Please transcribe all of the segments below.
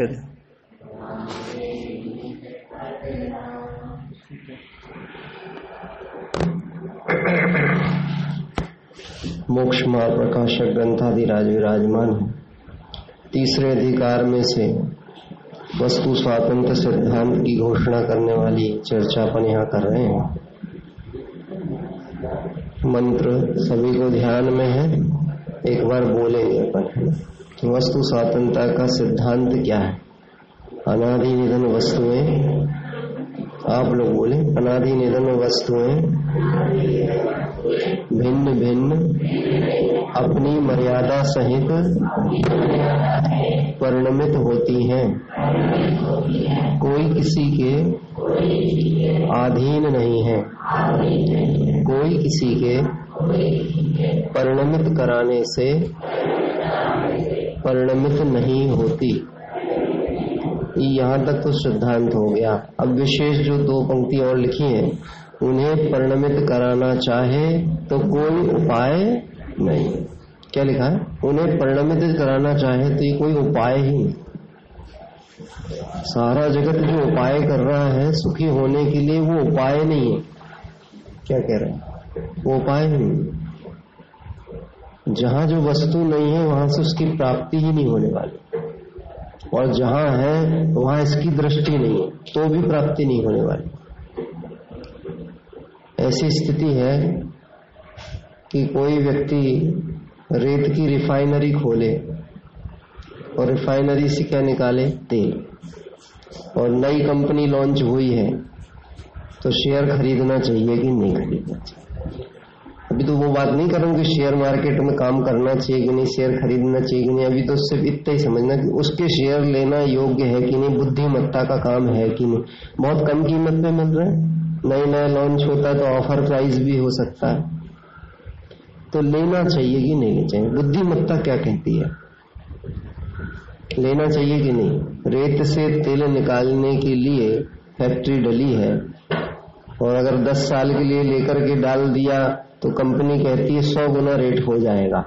मोक्ष मार्ग प्रकाशक ग्रंथाधिराज विराजमान है। तीसरे अधिकार में से वस्तु स्वातंत्र सिद्धांत की घोषणा करने वाली चर्चा अपन यहाँ कर रहे हैं। मंत्र सभी को ध्यान में है, एक बार बोलेंगे अपन कि वस्तु स्वातंत्रता का सिद्धांत क्या है? अनादि निधन वस्तुएँ, आप लोग बोले अनादि निधन वस्तुएँ भिन्न भिन्न, अपनी मर्यादा सहित परिणमित होती हैं। कोई किसी के अधीन नहीं है। कोई किसी के परिणमित कराने से परिणमित नहीं होती। यहाँ तक तो सिद्धांत हो गया। अब विशेष जो दो पंक्ति और लिखी हैं, उन्हें परिणमित कराना चाहे तो कोई उपाय नहीं। क्या लिखा है? उन्हें परिणमित कराना चाहे तो ये कोई उपाय ही सारा जगत जो उपाय कर रहा है, सुखी होने के लिए वो उपाय नहीं है। क्या कह रहे हैं? वो उपाय नहीं। जहाँ जो वस्तु नहीं है, वहाँ से उसकी प्राप्ति ही नहीं होने वाली। और जहाँ है, वहाँ इसकी दृष्टि नहीं है तो भी प्राप्ति नहीं होने वाली। ऐसी स्थिति है कि कोई व्यक्ति रेत की रिफाइनरी खोले और रिफाइनरी से क्या निकाले? तेल। और नई कंपनी लॉन्च हुई है तो शेयर खरीदना चाहिए कि नहीं खरीदना चाहिए? अभी तो वो बात नहीं करूँ कि शेयर मार्केट में काम करना चाहिए कि नहीं शेयर खरीदना चाहिए कि नहीं, अभी तो सिर्फ़ इतना ही समझना कि उसके शेयर लेना योग्य है कि नहीं, बुद्धिमत्ता का काम है कि नहीं। बहुत कम कीमत पे मिल रहा है। नया नया लॉन्च होता है तो ऑफ़र प्राइस भी हो सकता है। तो लेना चाहिए कि नहीं लेना चाहिए? बुद्धिमत्ता क्या कहती है? लेना चाहिए कि नहीं? रेत से तेल निकालने के लिए फैक्ट्री डली है और अगर 10 साल के लिए लेकर के डाल दिया तो कंपनी कहती है, सौ गुना रेट हो जाएगा।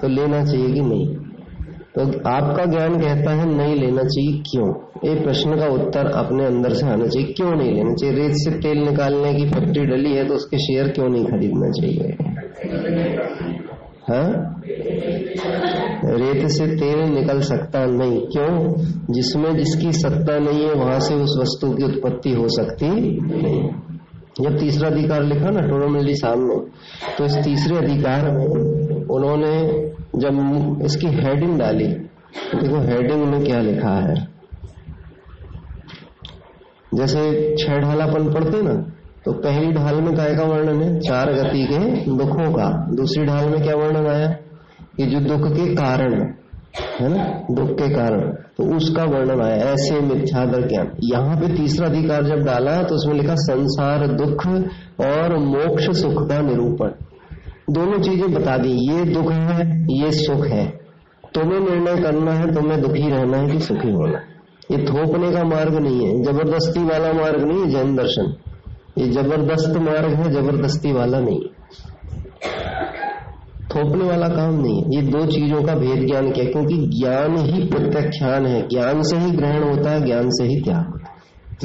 तो लेना चाहिए कि नहीं? तो आपका ज्ञान कहता है, नहीं लेना चाहिए, क्यों? ये प्रश्न का उत्तर अपने अंदर से आना चाहिए, क्यों नहीं लेना चाहिए? रेत से तेल निकालने की फैक्ट्री डली है तो उसके शेयर क्यों नहीं खरीदना चाहिए? हाँ? रेत से तेल निकल सकता नहीं, क्यों? जिसमें जिसकी सत्ता नहीं है, वहाँ से उस वस्तु की उत्पत्ति हो सकती नहीं। जब तीसरा अधिकार लिखा ना टोरोमल्ली सामने तो इस तीसरे अधिकार में उन्होंने जब इसकी हेडिंग डाली तो देखो हेडिंग में क्या लिखा है। जैसे छह ढालापन पढ़ते ना तो पहली ढाल में काय का वर्णन है? चार गति के दुखों का। दूसरी ढाल में क्या वर्णन आया? कि जो दुख के कारण। है ना? दुख के कारण। तो उसका वर्णन आया, ऐसे मिथ्यादर ज्ञान यहाँ पे तीसरा अधिकार जब डाला तो उसमें लिखा, संसार दुख और मोक्ष सुख का निरूपण। दोनों चीज़ें बता दी, ये दुख है, ये सुख है। तुम्हें निर्णय करना है, तुम्हें दुखी रहना है कि सुखी होना ये थोपने का मार्ग नहीं है, ज़बरदस्ती वाला मार्ग नहीं है जैन दर्शन। ये ज़बरदस्त मार्ग है, ज़बरदस्ती वाला नहीं थोपने वाला काम नहीं है। ये दो चीज़ों का भेद ज्ञान क्या क्योंकि ज्ञान ही प्रत्याख्यान है। ज्ञान से ही ग्रहण होता है, ज्ञान से ही त्याग होता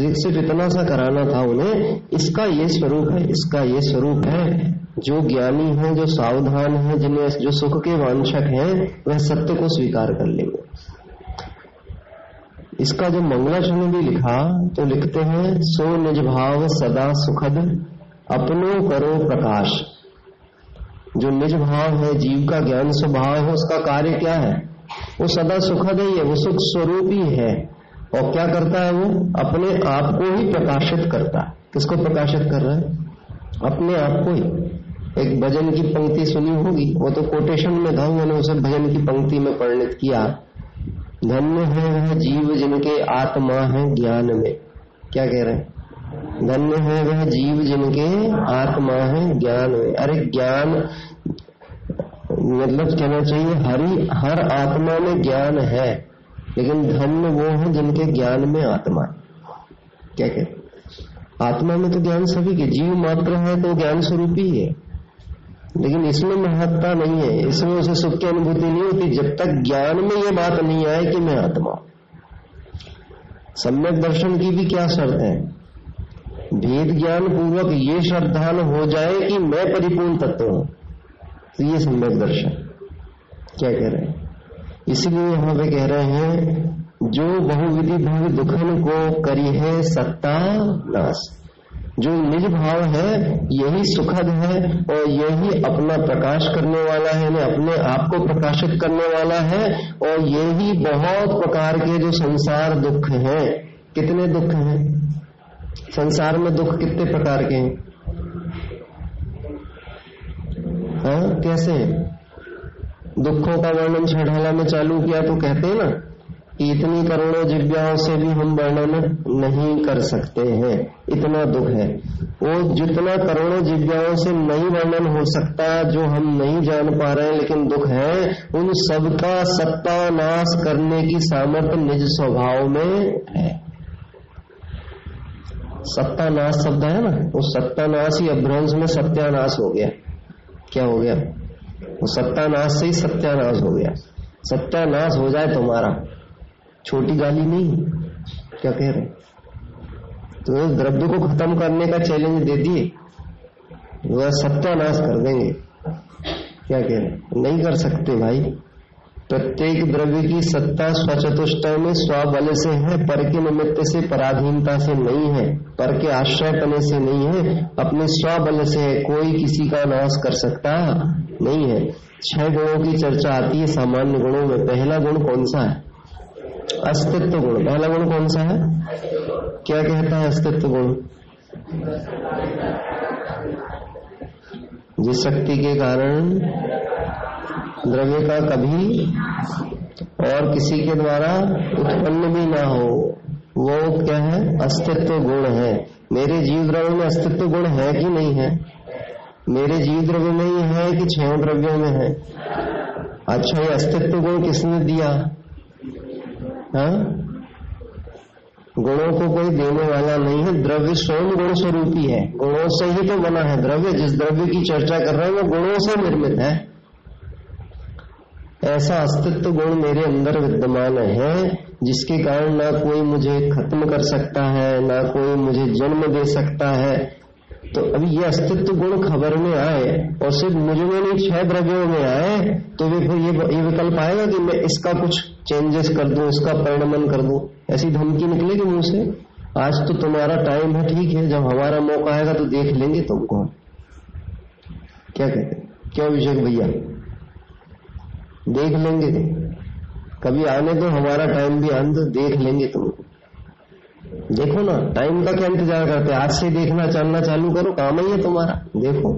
है। सिर्फ़ इतना सा कराना था उन्हें, इसका ये स्वरूप है, इसका ये स्वरूप है। जो ज्ञानी है, जो सावधान है, जिन्हें जो सुख के वांछक हैं, वह सत्य को स्वीकार कर लेंगे। इसका जो मंगलाचरण भी लिखा तो लिखते हैं, सो निज भाव सदा सुखद, अपनो करो प्रकाश। जो निज भाव है, जीव का ज्ञान स्वभाव है, उसका कार्य क्या है? वो सदा सुखद ही है वो सुख स्वरूप ही। है और क्या करता है वो? अपने आप को ही प्रकाशित करता है। किसको प्रकाशित कर रहा है? अपने आप को ही। एक भजन की पंक्ति सुनी होगी, वो तो कोटेशन में था, मैंने उसे भजन की पंक्ति में परिणित किया। धन्य है वह जीव जिनके आत्मा है ज्ञान में। क्या कह रहे हैं? धन्य है वह जीव जिनके आत्मा है, ज्ञान में अरे ज्ञान मतलब कहना चाहिए हरी, हर आत्मा में ज्ञान है, लेकिन धन्य वो है जिनके ज्ञान में आत्मा। क्या कहते आत्मा में तो ज्ञान सभी के, जीव मात्र है तो ज्ञान स्वरूप ही। है लेकिन इसमें महत्ता नहीं है, इसमें उसे सुख की अनुभूति नहीं होती, जब तक ज्ञान में ये बात नहीं आए कि मैं आत्मा सम्यक दर्शन की भी क्या शर्त है? भेद ज्ञान पूर्वक ये श्रद्धान हो जाए कि मैं परिपूर्ण तत्व हूँ। तो ये सम्यक दर्शन। क्या कह रहे हैं? इसलिए यहाँ पे कह रहे हैं, जो बहुविधि भव दुखन को करी है सत्ता नाश। जो निज भाव है, यही सुखद है और यही अपना प्रकाश करने वाला है अपने आप को प्रकाशित करने वाला है और यही बहुत प्रकार के जो संसार दुख हैं। कितने दुख हैं? संसार में दुख कितने प्रकार के हैं? हाँ कैसे? दुखों का वर्णन छठाला में चालू किया तो कहते हैं ना, कि इतनी करोड़ों जिज्ञाओं से भी हम वर्णन नहीं कर सकते हैं। इतना दुख है। वो जितना करोड़ों जिज्ञाओं से नहीं वर्णन हो सकता, जो हम नहीं जान पा रहे हैं, लेकिन दुख है, उन सबका सत्ता नाश करने की सामर्थ्य निज स्वभाव में है। सत्तानाश शब्द है ना? वो सत्तानाश ही अभ्रंश में सत्यानाश हो गया। क्या हो गया? वो सत्यानाश से ही सत्यानाश हो गया। सत्यानाश हो जाए तुम्हारा। छोटी गाली नहीं। क्या कह रहे तो द्रव्य को खत्म करने का चैलेंज दे दिए। वह सत्यानाश कर देंगे। क्या कह रहे नहीं कर सकते भाई। प्रत्येक द्रव्य की सत्ता स्वचतुष्ट में स्वबल से है, पर के निमित्त से, पराधीनता से नहीं है, पर के आश्रय पने से नहीं है, अपने स्वबल से है, कोई किसी का नाश कर सकता नहीं है। छह गुणों की चर्चा आती है, सामान्य गुणों में। पहला गुण कौन सा है? अस्तित्व गुण। पहला गुण कौन सा है? क्या कहता है अस्तित्व गुण? जिस शक्ति के कारण द्रव्य का कभी और किसी के द्वारा उत्पन्न भी ना हो, वो क्या है? अस्तित्व गुण है। मेरे जीव द्रव्य में अस्तित्व गुण है कि नहीं है? मेरे जीव द्रव्य में ही है कि छह द्रव्यों में है? अच्छा ये अस्तित्व गुण किसने दिया? हा? गुणों को कोई देने वाला नहीं है। द्रव्य स्वयं गुण स्वरूपी है। गुणों से ही तो बना है द्रव्य। जिस द्रव्य की चर्चा कर रहे हैं, वो गुणों से निर्मित है। ऐसा अस्तित्व गुण मेरे अंदर विद्यमान है, जिसके कारण ना कोई मुझे खत्म कर सकता है, ना कोई मुझे जन्म दे सकता है। तो अभी ये अस्तित्व गुण खबर में आए, और सिर्फ़ मुझे में नहीं, छह द्रव्यों में आए तो वे फिर ये ये विकल्प आएगा कि मैं इसका कुछ चेंजेस कर दूँ, इसका परिणमन कर दूँ। ऐसी धमकी निकलेगी मुँह से। आज तो तुम्हारा टाइम है, ठीक है, जब हमारा मौका आएगा तो देख लेंगे तुमको क्या कहते क्या अभिषेक भैया? देख लेंगे। कभी आने तो हमारा टाइम भी आने तो देख लेंगे तुमको देखो ना टाइम का क्या इंतज़ार करते आज से देखना, चलना चालू करो, काम ही है तुम्हारा, देखो।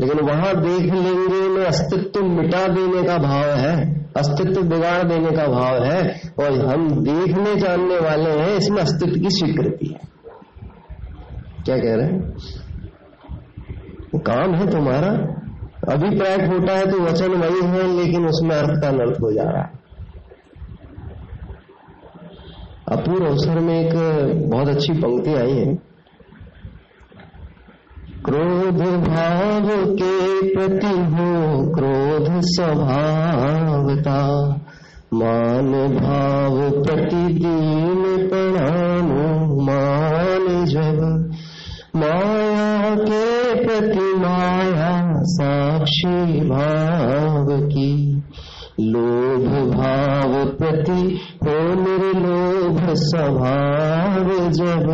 लेकिन वहाँ देख लेंगे में अस्तित्व मिटा देने का भाव है, अस्तित्व बिगाड़ देने का भाव है, और हम देखने जानने वाले हैं, इसमें अस्तित्व की स्वीकृति है। क्या कह रहे हैं? काम है तुम्हारा अभिप्राय खोटा है तो वचन वही है, लेकिन उसमें अर्थ का अनर्थ हो जा रहा है। अपूर्व अवसर में एक बहुत अच्छी पंक्ति आई है। क्रोध भाव के प्रति हो, क्रोध स्वभावता, मान भाव प्रतिदीन प्रणाम, मान जब माया के प्रति माया साक्षी भाव की। लोभ भाव प्रति हो निर्लोभ स्वभाव जब।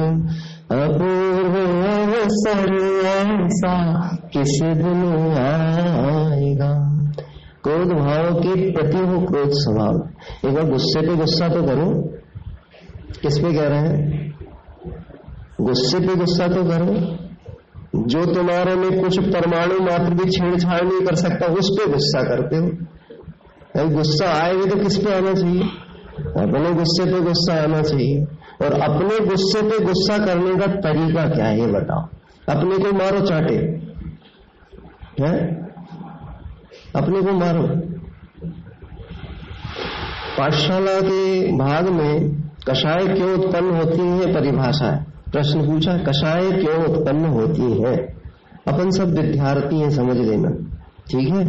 अपूर्व अवसर ऐसा किस दिन आएगा। क्रोध भाव के प्रति हो क्रोध स्वभाव। एक बार गुस्से पे गुस्सा तो करो। किस पे कह रहे हैं? गुस्से पे गुस्सा तो करो। जो तुम्हारे में कुछ परमाणु मात्र भी छेड़छाड़ नहीं कर सकता, उस पर गुस्सा करते हो। भाई गुस्सा आएगी तो किस पे आना चाहिए? अपने गुस्से पे गुस्सा आना चाहिए। और अपने गुस्से पे गुस्सा करने का तरीका क्या है बताओ। अपने को मारो चाटे। है? अपने को मारो। पाठशाला के भाग में कषाय क्यों उत्पन्न होती है परिभाषा है। प्रश्न पूछा कषाय क्यों उत्पन्न होती है? अपन सब विद्यार्थी हैं, समझ लेना। ठीक है?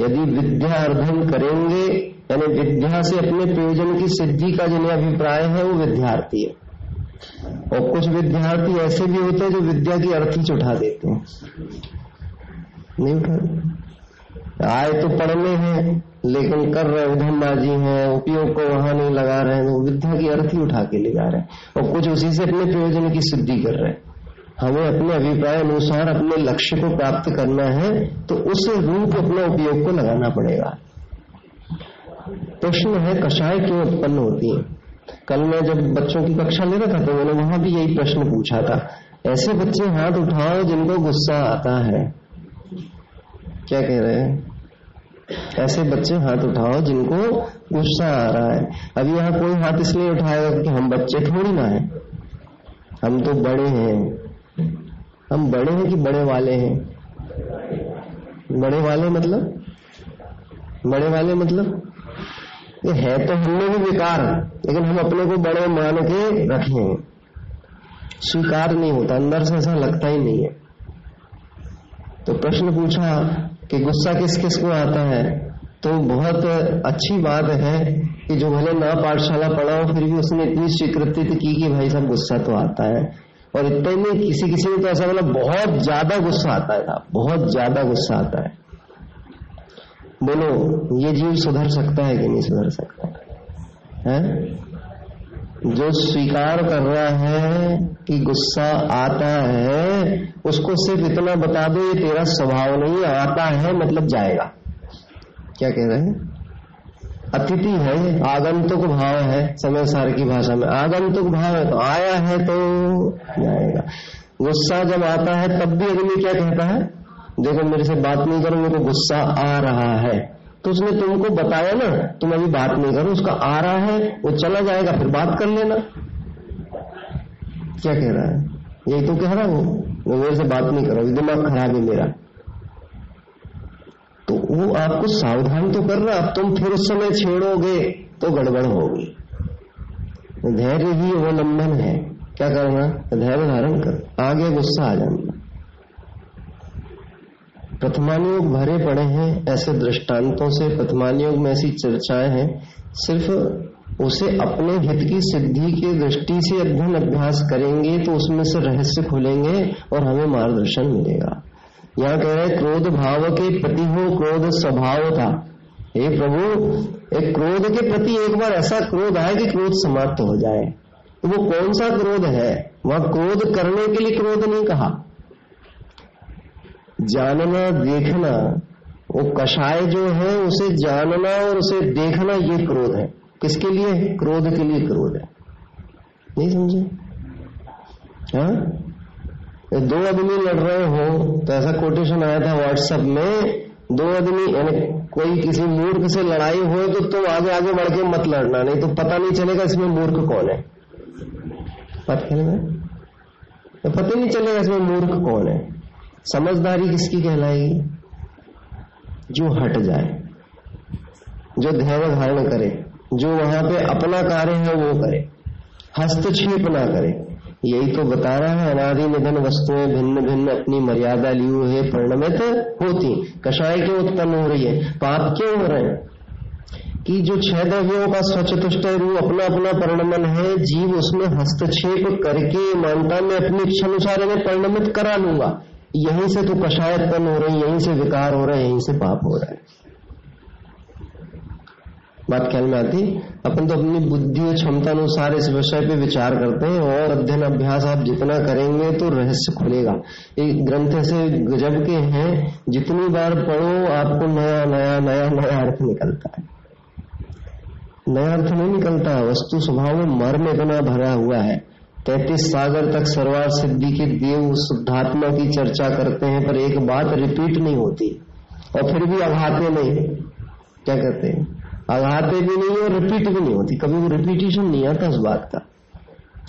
यदि विद्या अर्धन करेंगे, यानी विद्या से अपने प्रयोजन की सिद्धि का जिन्हें अभिप्राय है, वो विद्यार्थी है। और कुछ विद्यार्थी ऐसे भी होते हैं जो विद्या की अर्थी उठा देते हैं। नहीं उठा आए तो पढ़ने हैं, लेकिन कर रहे उधमबाजी है, उपयोग को वहाँ नहीं लगा रहे हैं विद्या की अर्थी उठा के ले जा रहे हैं और कुछ उसी से अपने प्रयोजन की सिद्धि कर रहे हैं। हमें अपने अभिप्राय अनुसार, अपने लक्ष्य को प्राप्त करना है तो उस रूप अपने उपयोग को लगाना पड़ेगा। प्रश्न है कषाय क्यों उत्पन्न होती है? कल मैं जब बच्चों की कक्षा ले रहा था तो मैंने वहाँ भी यही प्रश्न पूछा था। ऐसे बच्चे हाथ उठाओ जिनको गुस्सा आता है। क्या कह रहे हैं? ऐसे बच्चे हाथ उठाओ जिनको गुस्सा आ रहा है। अब यहाँ कोई हाथ इसलिए उठाएगा कि हम बच्चे थोड़ी ना है। हम तो बड़े हैं। हम बड़े हैं कि बड़े वाले हैं? बड़े वाले मतलब? बड़े वाले मतलब? ये है तो हमने भी विकार लेकिन हम अपने को बड़े मान के रखे। हैं स्वीकार नहीं होता, अंदर से ऐसा लगता ही नहीं है। तो प्रश्न पूछा कि गुस्सा किस किस को आता है तो बहुत अच्छी बात है कि जो भले ना पाठशाला पढ़ा हो फिर भी उसने इतनी स्वीकृति की कि भाई साहब गुस्सा तो आता है। और इतने नहीं किसी किसी में तो ऐसा मतलब बहुत ज़्यादा गुस्सा आता है बहुत ज़्यादा गुस्सा आता है। बोलो ये जीव सुधर सकता है कि नहीं सुधर सकता? है, है? जो स्वीकार कर रहा है कि गुस्सा आता है, उसको सिर्फ़ इतना बता दो, ये तेरा स्वभाव नहीं आता है मतलब जाएगा। क्या कह रहे हैं? अतिथि है, आगंतुक भाव है समय सार की भाषा में। आगंतुक भाव है तो आया है तो जाएगा। गुस्सा जब आता है, तब भी अग्नि क्या कहता है? देखो, मेरे से बात नहीं करो, मेरे को गुस्सा आ रहा है। तो उसने तुमको बताया ना, तुम अभी बात नहीं करो, उसका आ रहा है, वो चला जाएगा, फिर बात कर लेना। क्या कह रहा है? यही तो कह रहा हूँ। वो मेरे से बात नहीं करो दिमाग खराब है मेरा। तो वो आपको सावधान तो कर रहा तुम फिर उस समय छेड़ोगे तो गड़बड़ होगी। धैर्य ही अवलंबन है। क्या करना? धैर्य धारण कर। आगे गुस्सा आ जाना। प्रथमानुयोग भरे पड़े हैं, ऐसे दृष्टांतों से प्रथमानुयोग में ऐसी चर्चाएँ हैं, सिर्फ़ उसे अपने हित की सिद्धि की दृष्टि से अध्ययन अभ्यास करेंगे तो उसमें से रहस्य खुलेंगे और हमें मार्गदर्शन मिलेगा। यहाँ कह रहे क्रोध भाव के प्रति हो क्रोध स्वभाव था। हे प्रभु, एक क्रोध के प्रति एक बार ऐसा क्रोध आए कि क्रोध समाप्त हो जाए। तो वो कौन सा क्रोध है? वह क्रोध करने के लिए क्रोध नहीं कहा। जानना, देखना, वो कषाय जो है, उसे जानना और उसे देखना, ये क्रोध है। किसके लिए? क्रोध के लिए क्रोध है। नहीं समझे? हाँ? दो आदमी लड़ रहे हो तो ऐसा कोटेशन आया था व्हाट्सएप में, दो आदमी, यानी कोई किसी मूर्ख से लड़ाई हो तो तुम आगे आगे बढ़ के मत लड़ना, नहीं तो पता नहीं चलेगा इसमें मूर्ख कौन है। पता तो पता नहीं चलेगा इसमें मूर्ख कौन है। समझदारी किसकी कहलाएगी जो हट जाए, जो धैर्य धारण करे, जो वहाँ पे अपना कार्य है वो करे, हस्तक्षेप ना करे। यही तो बता रहा है अनादि निधन वस्तुएँ भिन्न भिन्न अपनी मर्यादा ली हुए परिणमित होती कषाय क्यों उत्पन्न हो रही है? पाप क्यों हो रहे हैं? कि जो छह द्रव्यों का स्वचतुष्ट रूप अपना अपना परिणमन है, जीव उसमें हस्तक्षेप करके मानता मैं अपनी इच्छा अनुसार इन्हें परिणमित करा लूँगा। यहीं से तो कषाय उत्पन्न हो रही, यहीं से विकार हो रहा है, यहीं से पाप हो रहा है। बात ख्याल में आती? अपन तो अपनी बुद्धि और क्षमता अनुसार इस विषय पे विचार करते हैं और अध्ययन अभ्यास आप जितना करेंगे तो रहस्य खुलेगा। ये ग्रंथ से गजब के हैं, जितनी बार पढ़ो, आपको नया नया नया नया अर्थ निकलता है। नया अर्थ नहीं निकलता, वस्तु स्वभाव में मर्म इतना भरा हुआ है। तैतीस सागर तक सरवार सिद्धि के देव शुद्धात्मा की चर्चा करते हैं, पर एक बात रिपीट नहीं होती। और फिर भी अघाते नहीं क्या कहते हैं? अघाते भी नहीं और रिपीट भी नहीं होती। कभी वो रिपीटेशन नहीं आता उस बात का।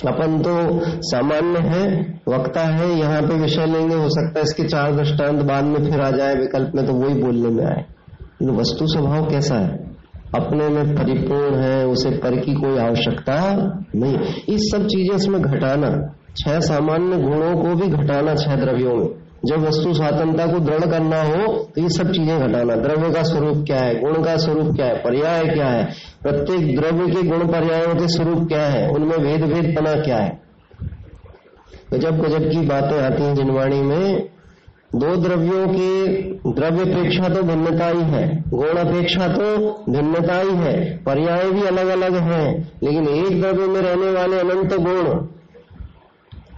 अपन तो सामान्य है, वक्ता है, यहाँ पे विषय लेंगे, हो सकता है इसके चार दृष्टांत बाद में फिर आ जाए विकल्प में तो वही बोलने में आए। लेकिन वस्तु स्वभाव कैसा है? अपने में परिपूर्ण है, उसे पर की कोई आवश्यकता नहीं। इस सब चीज़ें इसमें घटाना, छह सामान्य गुणों को भी घटाना छह द्रव्यों में। जब वस्तु स्वतंत्रता को दृढ़ करना हो तो ये सब चीज़ें घटाना। द्रव्य का स्वरूप क्या है? गुण का स्वरूप क्या है? पर्याय क्या है? प्रत्येक द्रव्य के गुण पर्यायों के स्वरूप क्या है? उनमें भेद भेद बना क्या है? गजब गजब की बातें आती हैं जिनवाणी में। दो द्रव्यों की द्रव्य अपेक्षा तो भिन्नता ही है गुण अपेक्षा तो भिन्नता ही है, पर्याय भी अलग अलग हैं, लेकिन एक द्रव्य में रहने वाले अनंत गुण,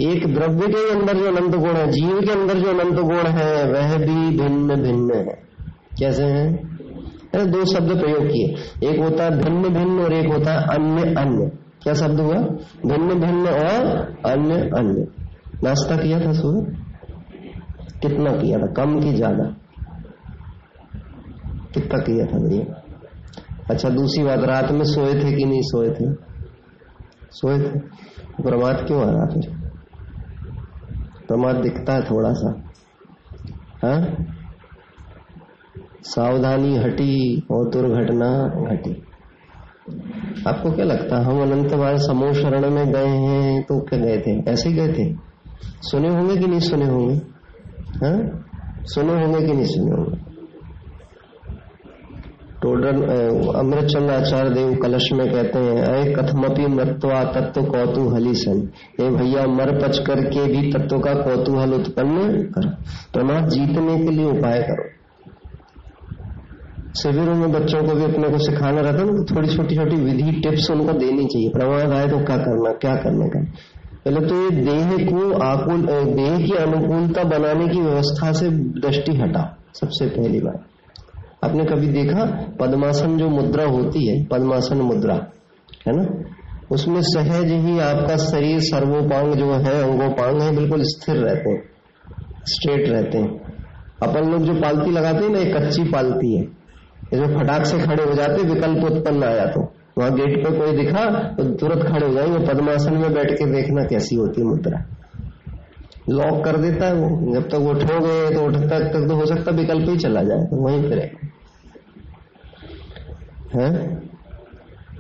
एक द्रव्य के अंदर जो अनंत गुण है, जीव के अंदर जो अनंत गुण है, वह भी भिन्न भिन्न है। कैसे है? दो शब्द प्रयोग किए, एक होता है भिन्न भिन्न और एक होता है अन्य अन्य क्या शब्द हुआ? भिन्न भिन्न और अन्य अन्य नाश्ता किया था सुबह कितना किया था? कम की ज़्यादा। कितना किया था भैया? अच्छा दूसरी बात, रात में सोए थे कि नहीं सोए थे? सोए थे? प्रमाद क्यों आ रहा फिर? प्रमाद दिखता है थोड़ा सा। हा? सावधानी हटी और दुर्घटना घटी। आपको क्या लगता है, हम अनंत बार समूह शरण में गए हैं तो क्या गए थे? ऐसे ही गए थे? सुने होंगे कि नहीं सुने होंगे? हाँ? सुने होंगे कि नहीं सुने होंगे? अमृत चंद्र आचार्य देव कलश में कहते हैं अय कथमपी मृत्वा तत्व कौतूहली सन। ये भैया, मर पच करके भी तत्व का कौतूहल उत्पन्न कर। प्रमाद जीतने के लिए उपाय करो। शिविरों में बच्चों को भी अपने को सिखाना रहता है ना थोड़ी छोटी छोटी विधि, टिप्स उनको देनी चाहिए। प्रमाद आए तो क्या करना, क्या करने का पहले तो ये देह को आकुल देह की अनुकूलता बनाने की व्यवस्था से दृष्टि हटा, सबसे पहली बात। आपने कभी देखा पद्मासन जो मुद्रा होती है, पद्मासन मुद्रा, है ना? उसमें सहज ही आपका शरीर सर्वोपांग जो है, अंगोपांग है, बिल्कुल स्थिर रहते हैं, स्ट्रेट रहते हैं। अपन लोग जो पालती लगाते हैं ना, ये कच्ची पालती है। जो फटाक से खड़े हो जाते विकल्प उत्पन्न आया तो वहाँ गेट पे कोई दिखा तो तुरंत खड़े हो जाएँगे पद्मासन में बैठ के देखना कैसी होती है मुद्रा। लॉक कर देता है वो। जब तक वो तो उठता तक तो हो सकता विकल्प ही चला जाए तो वहीं पर है?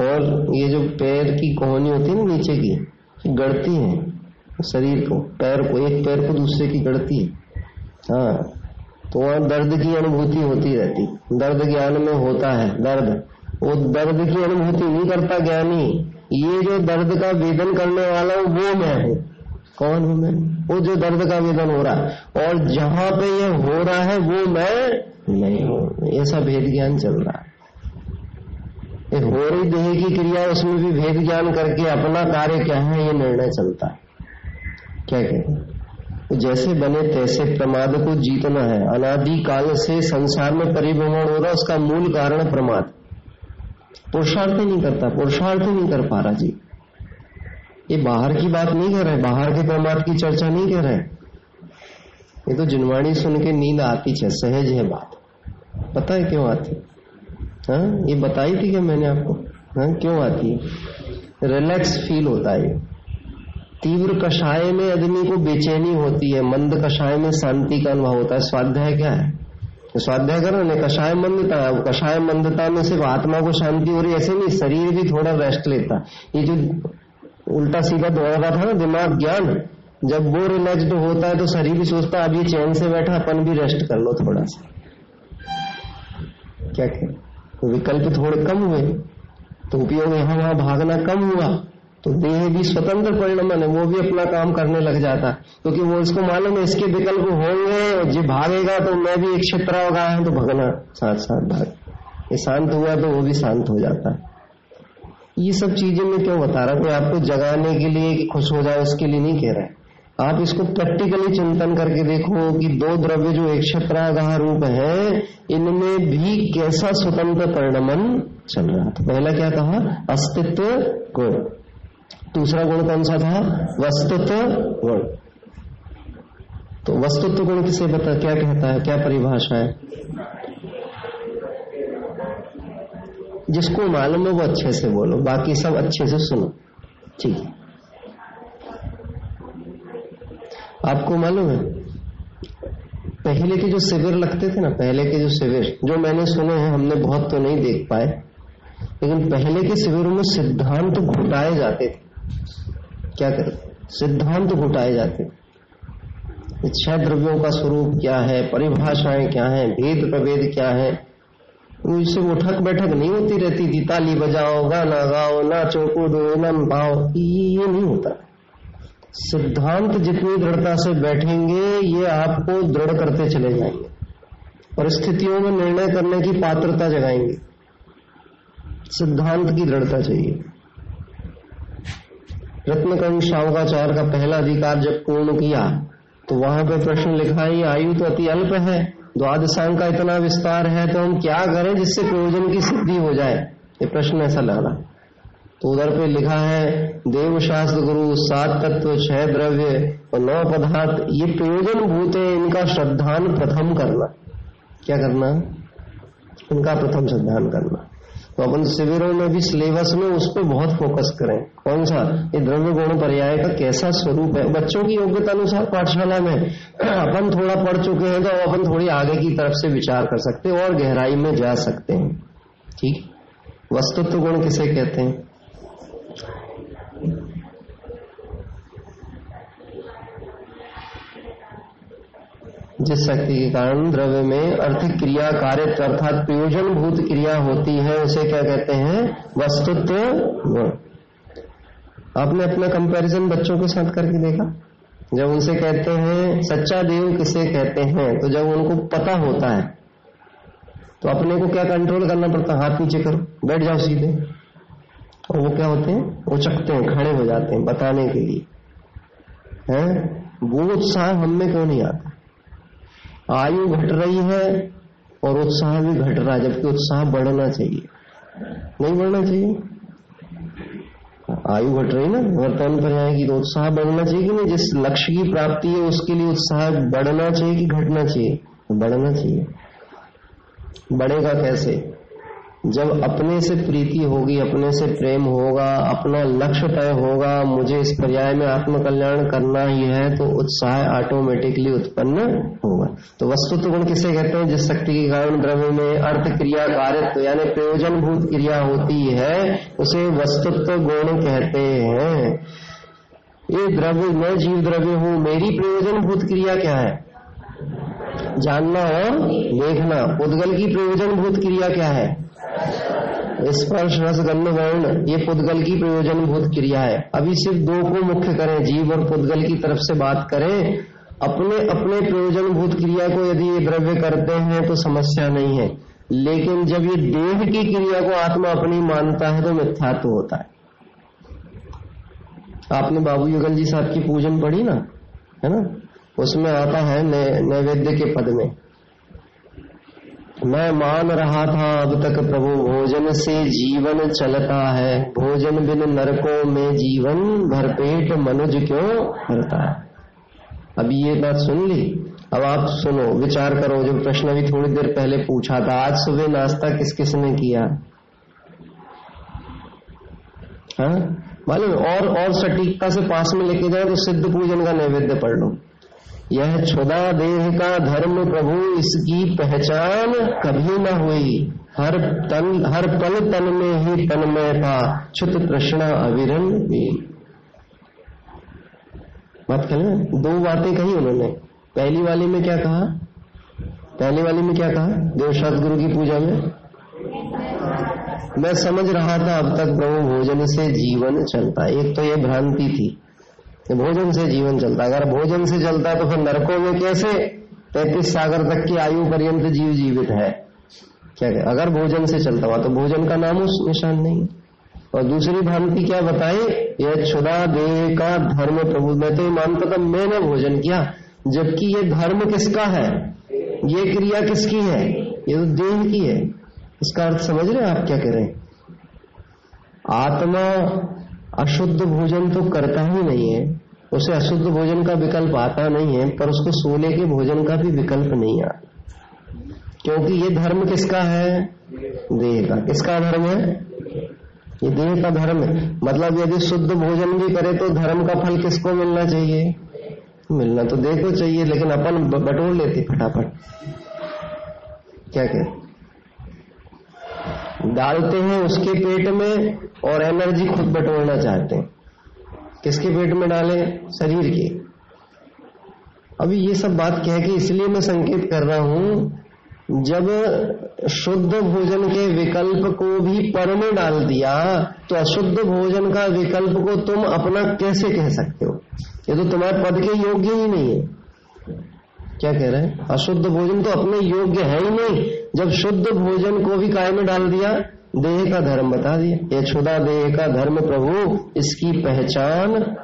और ये जो पैर की कोहनी होती है ना नीचे की गढ़ती है शरीर को। पैर को, एक पैर को दूसरे की गढ़ती है। हाँ। तो वहाँ दर्द की अनुभूति होती रहती दर्द ज्ञान में होता है, दर्द। वो दर्द की अनुभूति नहीं करता ज्ञानी। ये जो दर्द का वेदन करने वाला वो मैं हूँ। कौन हूँ मैं? वो जो दर्द का वेदन हो रहा है। और जहाँ पे ये हो रहा है, वो मैं नहीं हूँ। ऐसा भेद ज्ञान चल रहा है। एक हो रही देह की क्रिया, उसमें भी भेद ज्ञान करके अपना कार्य क्या है, ये निर्णय चलता है। क्या कहते हैं? जैसे बने तैसे प्रमाद को जीतना है। अनादि काल से संसार में परिभ्रमण हो रहा उसका मूल कारण प्रमाद। पुरुषार्थ नहीं करता, पुरुषार्थ नहीं कर पा रहा जी। ये बाहर की बात नहीं कर रहे, बाहर के प्रमाद की चर्चा नहीं कर रहे। ये तो जिनवाणी सुन के नींद आती है, सहज है बात। पता है क्यों आती हाँ? ये बताई थी क्या मैंने आपको? हाँ क्यों आती है? रिलैक्स फील होता है। तीव्र कषाय में आदमी को बेचैनी होती है, मंद कषाय में शांति का अनुभव होता है। स्वाध्याय क्या है? स्वाध्याय करो ना कषाय मंदता कषाय मंदता में सिर्फ़ आत्मा को शांति हो रही ऐसे नहीं, शरीर भी थोड़ा रेस्ट लेता ये जो उल्टा सीधा दौड़ रहा था ना, दिमाग ज्ञान, जब वो रिलैक्सड होता है तो शरीर भी सोचता है ये चैन से बैठा, अपन भी रेस्ट कर लो थोड़ा सा। क्या क्या तो विकल्प थोड़े कम हुए तो उपयोग यहाँ वहाँ भागना कम हुआ। तो देह भी स्वतंत्र परिणाम है वो भी अपना काम करने लग जाता। है क्योंकि वो इसको मालूम है, इसके विकल्प होंगे, जो भागेगा तो मैं भी एक क्षेत्र होगा तो भगना, साथ साथ भाग। ये शांत हुआ तो वो भी शांत हो जाता। है ये सब चीज़ें मैं क्यों बता रहा कोई आपको जगाने के लिए खुश हो जाए उसके लिए नहीं कह रहा आप इसको प्रैक्टिकली चिंतन करके देखो कि दो द्रव्य जो एक क्षत्रागाह रूप है, इनमें भी कैसा स्वतंत्र परिणमन चल रहा था। पहला क्या कहा? अस्तित्व को। दूसरा गुण कौन सा था? वस्तुत्व गुण। तो वस्तुत्व गुण किसे बता क्या कहता है, क्या परिभाषा है? जिसको मालूम है वो अच्छे से बोलो, बाकी सब अच्छे से सुनो। ठीक आपको मालूम है? पहले के जो शिविर लगते थे ना, पहले के जो शिविर, जो मैंने सुने हैं, हमने बहुत तो नहीं देख पाए, लेकिन पहले के शिविरों में सिद्धांत तो घुटाए जाते थे। क्या करें? सिद्धांत तो घुटाए जाते छह द्रव्यों का स्वरूप क्या है? परिभाषाएँ क्या है? भेद प्रभेद क्या है? उससे उठक बैठक नहीं होती रहती। थी ताली बजाओ, गाना गाओ, नाचो, कूदो, नम पाओ। ये नहीं होता। सिद्धांत जितनी दृढ़ता से बैठेंगे, ये आपको दृढ़ करते चले जाएँगे। परिस्थितियों में निर्णय करने की पात्रता जगाएँगे। सिद्धांत की दृढ़ता चाहिए। रत्नकंठ शावकाचार का पहला अधिकार जब पूर्ण किया तो वहाँ पर प्रश्न लिखा है आयु तो अति अल्प है, द्वादशांग का इतना विस्तार है तो हम क्या करें जिससे प्रयोजन की सिद्धि हो जाए? ये प्रश्न ऐसा लगा तो उधर पे लिखा है देव शास्त्र गुरु, सात तत्व, छह द्रव्य और नौ पदार्थ, ये प्रयोजन भूत है इनका श्रद्धान प्रथम करना। क्या करना? इनका प्रथम श्रद्धान करना। तो अपन शिविरों में भी सिलेबस में उस पर बहुत फोकस करें। कौन सा? ये द्रव्य गुण पर्याय का कैसा स्वरूप है? बच्चों की योग्यता अनुसार पाठशाला में अपन थोड़ा पढ़ चुके हैं तो अपन थोड़ी आगे की तरफ़ से विचार कर सकते हैं और गहराई में जा सकते हैं। ठीक? वस्तुत्व गुण किसे कहते हैं? जिस शक्ति के कारण द्रव्य में अर्थ क्रिया कार्य अर्थात प्रयोजन भूत क्रिया होती है, उसे क्या कहते हैं? वस्तुत्व गुण। आपने अपना कंपैरिजन बच्चों के साथ करके देखा? जब उनसे कहते हैं, सच्चा देव किसे कहते हैं तो जब उनको पता होता है तो अपने को क्या कंट्रोल करना पड़ता हाथ नीचे करो, बैठ जाओ सीधे। और वो क्या होते हैं? वो चकते हैं, खड़े हो जाते हैं बताने के लिए। हैं? वो उत्साह हम क्यों नहीं आता? आयु घट रही है और उत्साह भी घट रहा है, जबकि उत्साह बढ़ना चाहिए। नहीं बढ़ना चाहिए? आयु घट रही ना, वर्तमान पर आएगी तो उत्साह बढ़ना चाहिए कि नहीं? जिस लक्ष्य की प्राप्ति है, उसके लिए उत्साह बढ़ना चाहिए कि घटना चाहिए? बढ़ना चाहिए। बढ़ेगा कैसे? जब अपने से प्रीति होगी, अपने से प्रेम होगा, अपना लक्ष्य तय होगा, मुझे इस पर्याय में आत्मकल्याण करना ही है तो उत्साह ऑटोमेटिकली उत्पन्न होगा। तो वस्तुत्व गुण किसे कहते हैं? जिस शक्ति के कारण द्रव्य में अर्थ क्रिया, कार्यत्व यानी प्रयोजन भूत क्रिया होती है, उसे वस्तुत्व गुण कहते हैं। ये द्रव्य, मैं जीव द्रव्य हूँ, मेरी प्रयोजन भूत क्रिया क्या है? जानना और देखना। उद्गल की प्रयोजन भूत क्रिया क्या है? स्पर्श रस गंध वर्ण ये पुद्गल की प्रयोजन भूत क्रिया है। अभी सिर्फ़ दो को मुख्य करें, जीव और पुद्गल की तरफ़ से बात करें। अपने अपने प्रयोजन भूत क्रिया को यदि ये द्रव्य करते हैं तो समस्या नहीं है। लेकिन जब ये देह की क्रिया को आत्मा अपनी मानता है तो मिथ्यात्व होता है। आपने बाबू युगल जी साहब की पूजन पढ़ी ना? है ना? उसमें आता है नैवेद्य के पद में। मैं मान रहा था अब तक प्रभु भोजन से जीवन चलता है। भोजन बिन नरकों में जीवन, भरपेट मनुज क्यों भरता है? अभी ये बात सुन ली। अब आप सुनो, विचार करो। जो प्रश्न अभी थोड़ी देर पहले पूछा था, आज सुबह नाश्ता किस किस ने किया? हाँ? मालूम और और सटीकता से पास में लेके जाए तो सिद्ध पूजन का नैवेद्य पढ़ लो। यह छुदा देह का धर्म प्रभु, इसकी पहचान कभी न हुई। हर तन, हर पल तन में ही तन में था। छुत कृष्णा अविरल बात करें दो बातें कही उन्होंने। पहली वाली में क्या कहा? पहली वाली में क्या कहा? देव गुरु की पूजा में? मैं समझ रहा था अब तक प्रभु भोजन से जीवन चलता। एक तो यह भ्रांति थी। भोजन से जीवन चलता है। अगर भोजन से चलता है तो फिर नरकों में कैसे तैतीस सागर तक की आयु पर्यंत जीव जीवित है? क्या क्या? अगर भोजन से चलता हुआ तो भोजन का नाम उस निशान नहीं और दूसरी भ्रांति क्या बताए यह छुदा देह का धर्म प्रभु। मैं तो मानता था, मैंने भोजन किया। जबकि ये धर्म किसका है? ये क्रिया किसकी है? ये तो देह की है। इसका अर्थ समझ रहे हैं आप क्या कह रहे हैं? आत्मा अशुद्ध भोजन तो करता ही नहीं है। उसे अशुद्ध भोजन का विकल्प आता नहीं है, पर उसको सोने के भोजन का भी विकल्प नहीं आता। क्योंकि ये धर्म किसका है? देह का। किसका धर्म है? ये देह का धर्म है। मतलब यदि शुद्ध भोजन भी करे तो धर्म का फल किसको मिलना चाहिए? मिलना तो देखो चाहिए, लेकिन अपन बटोर लेते फटाफट। क्या कहते डालते हैं उसके पेट में और एनर्जी खुद बटोरना चाहते हैं। किसके पेट में डालें? शरीर के। अभी ये सब बात कह के इसलिए मैं संकेत कर रहा हूँ, जब शुद्ध भोजन के विकल्प को भी पर में डाल दिया तो अशुद्ध भोजन का विकल्प को तुम अपना कैसे कह सकते हो? ये तो तुम्हारे पद के योग्य ही नहीं है। क्या कह रहे हैं? अशुद्ध भोजन तो अपने योग्य है ही नहीं। जब शुद्ध भोजन को भी काय में डाल दिया, देह का धर्म बता दिया। ये छुदा देह का धर्म प्रभु, इसकी पहचान।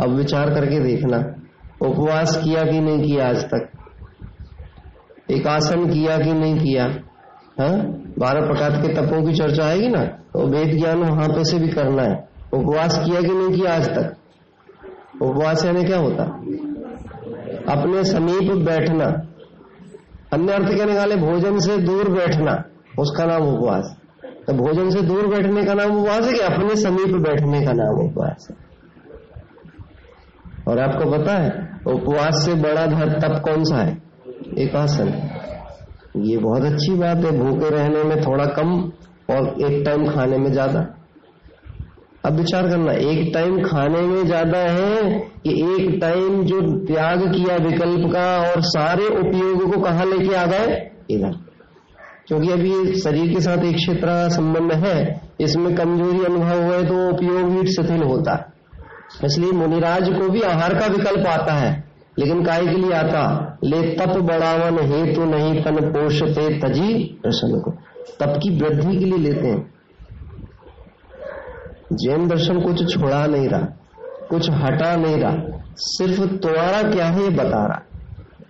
अब विचार करके देखना, उपवास किया कि नहीं किया आज तक? एक आसन किया कि नहीं किया? हाँ? बारह प्रकार के तपों की चर्चा आएगी ना? तो वेद ज्ञान वहाँ पे से भी करना है। उपवास किया कि नहीं किया आज तक? उपवास यानी क्या होता? अपने समीप बैठना। अन्य अर्थ कहने वाले, भोजन से दूर बैठना, उसका नाम उपवास। तो भोजन से दूर बैठने का नाम उपवास है कि अपने समीप बैठने का नाम उपवास है? और आपको पता है, उपवास से बड़ा तप कौन सा है? एक आसन ये बहुत अच्छी बात है, भूखे रहने में थोड़ा कम और एक टाइम खाने में ज़्यादा। अब विचार करना, एक टाइम खाने में ज़्यादा है कि एक टाइम जो त्याग किया विकल्प का और सारे उपयोग को कहा लेके आ गए? इधर। क्योंकि अभी शरीर के साथ एक क्षेत्र का संबंध है, इसमें कमज़ोरी अनुभव हुए तो उपयोग भी शिथिल होता। है इसलिए मुनिराज को भी आहार का विकल्प आता है, लेकिन काय के लिए आता? ले तप बढ़ावन हेतु नहीं तन पोषते तजी दर्शन को। तप की वृद्धि के लिए लेते हैं। जैन दर्शन कुछ छोड़ा नहीं रहा, कुछ हटा नहीं रहा, सिर्फ़ तुम्हारा क्या है ये बता रहा।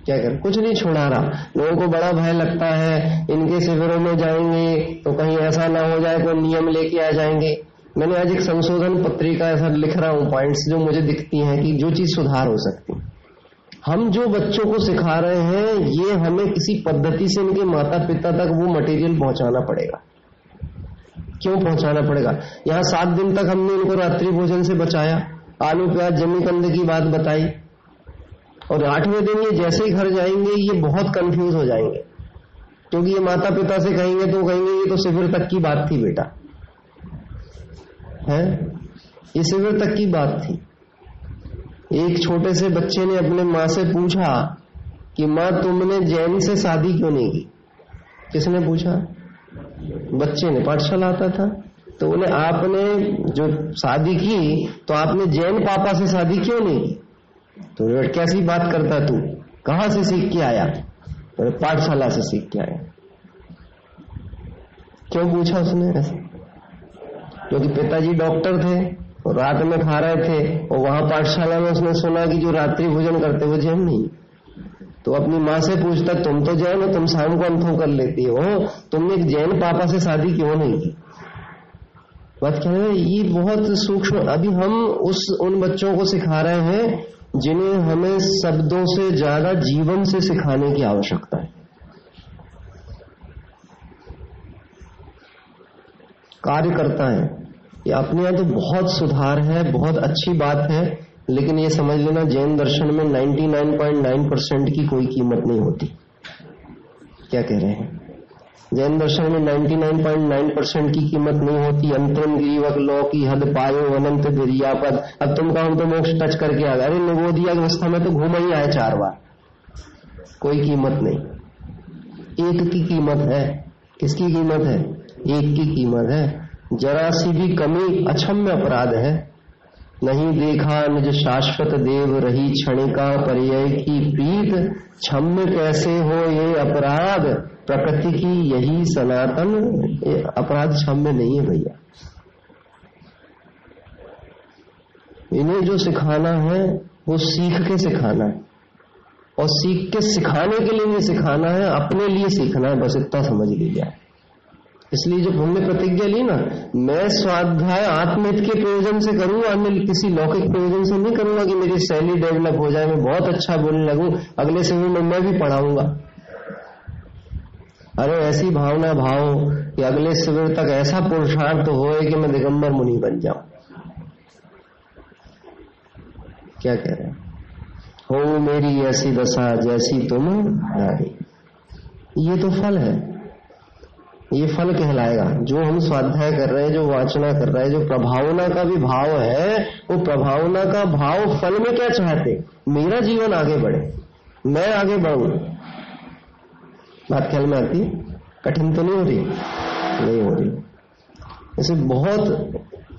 क्या कर? कुछ नहीं छोड़ा रहा। लोगों को बड़ा भय लगता है, इनके शिविरों में जाएँगे तो कहीं ऐसा ना हो जाए, कोई नियम लेके आ जाएँगे। मैंने आज एक संशोधन पत्रिका ऐसा लिख रहा हूँ, पॉइंट्स जो मुझे दिखती हैं कि जो चीज़ सुधार हो सकती हम जो बच्चों को सिखा रहे हैं, ये हमें किसी पद्धति से इनके माता पिता तक वो मटेरियल पहुंचाना पड़ेगा। क्यों पहुंचाना पड़ेगा? यहाँ सात दिन तक हमने इनको रात्रि भोजन से बचाया। आलू, प्याज, जमी कंधे की बात बताई। और आठवें दिन ये जैसे ही घर जाएँगे, ये बहुत कंफ्यूज हो जाएँगे। क्योंकि ये माता पिता से कहेंगे तो कहेंगे, ये तो शिविर तक की बात थी बेटा। है? ये शिविर तक की बात थी। एक छोटे से बच्चे ने अपने माँ से पूछा कि, माँ, तुमने जैन से शादी क्यों नहीं की? किसने पूछा? बच्चे ने पाठशाला आता था तो बोले आपने जो शादी की तो आपने जैन पापा से शादी क्यों नहीं तो कैसी बात करता तू? कहा से सीख के आया? तो पाठशाला से सीख के आया। क्यों पूछा उसने ऐसे? क्योंकि पिताजी डॉक्टर थे, और रात में खा रहे थे, और वहाँ पाठशाला में उसने सुना कि जो रात्रि भोजन करते, वो जैन नहीं तो अपनी माँ से पूछता, तुम तो जैन हो, तुम शाम को अंथों कर लेती हो। तुमने जैन पापा से शादी क्यों नहीं की? बात क्या है? ये बहुत सूक्ष्म, अभी हम उस, उन बच्चों को सिखा रहे हैं, जिन्हें हमें शब्दों से ज़्यादा जीवन से सिखाने की आवश्यकता है। कार्य करता है। ये अपने यहाँ तो बहुत सुधार है, बहुत अच्छी बात है। लेकिन ये समझ लेना, जैन दर्शन में 99.9 परसेंट की कोई कीमत नहीं होती। क्या कह रहे हैं? जैन दर्शन में 99.9 परसेंट की कीमत नहीं होती, अंतरम गिरीवक लौ की हद, पायो अनंत गिरियापद अब तुम कहो तो मोक्ष टच करके आ गए। अरे नवोदिया अवस्था में तो घूम ही आए चार बार। कोई कीमत नहीं। एक की कीमत है। किसकी कीमत है? एक की कीमत है। जरा सी भी कमी, अक्षम्य अपराध है। नहीं देखा निज शाश्वत देव रही क्षणिका पर्याय की प्रीत, क्षम्य कैसे हो ये अपराध? प्रकृति की यही सनातन, ये अपराध क्षम्य नहीं है भैया। इन्हें जो सिखाना है, वो सीख के सिखाना है। और सीख के सिखाने के लिए सिखाना है, अपने लिए सीखना है, बस इतना समझ लीजिए इसलिए जब हमने प्रतिज्ञा ली ना, मैं स्वाध्याय आत्महित के प्रयोजन से करूँगा मैं किसी लौकिक प्रयोजन से नहीं करूँगा कि मेरी शैली डेवलप हो जाए, मैं बहुत अच्छा बोलने लगू, अगले समय में मैं भी पढ़ाऊँगा। अरे ऐसी भावना भाव कि अगले शिविर तक ऐसा पुरुषार्थ हो कि मैं दिगंबर मुनि बन जाऊँ। क्या कह रहे हैं? मेरी ऐसी दशा जैसी तुम ये तो फल है। ये फल कहलाएगा। जो हम स्वाध्याय कर रहे हैं, जो वाचना कर रहे हैं, जो प्रभावना का भी भाव है, वो प्रभावना का भाव फल में क्या चाहते? मेरा जीवन आगे बढ़े। मैं आगे बढ़ू। बात ख्याल में आती कठिन तो नहीं हो रही? नहीं हो रही। ऐसे बहुत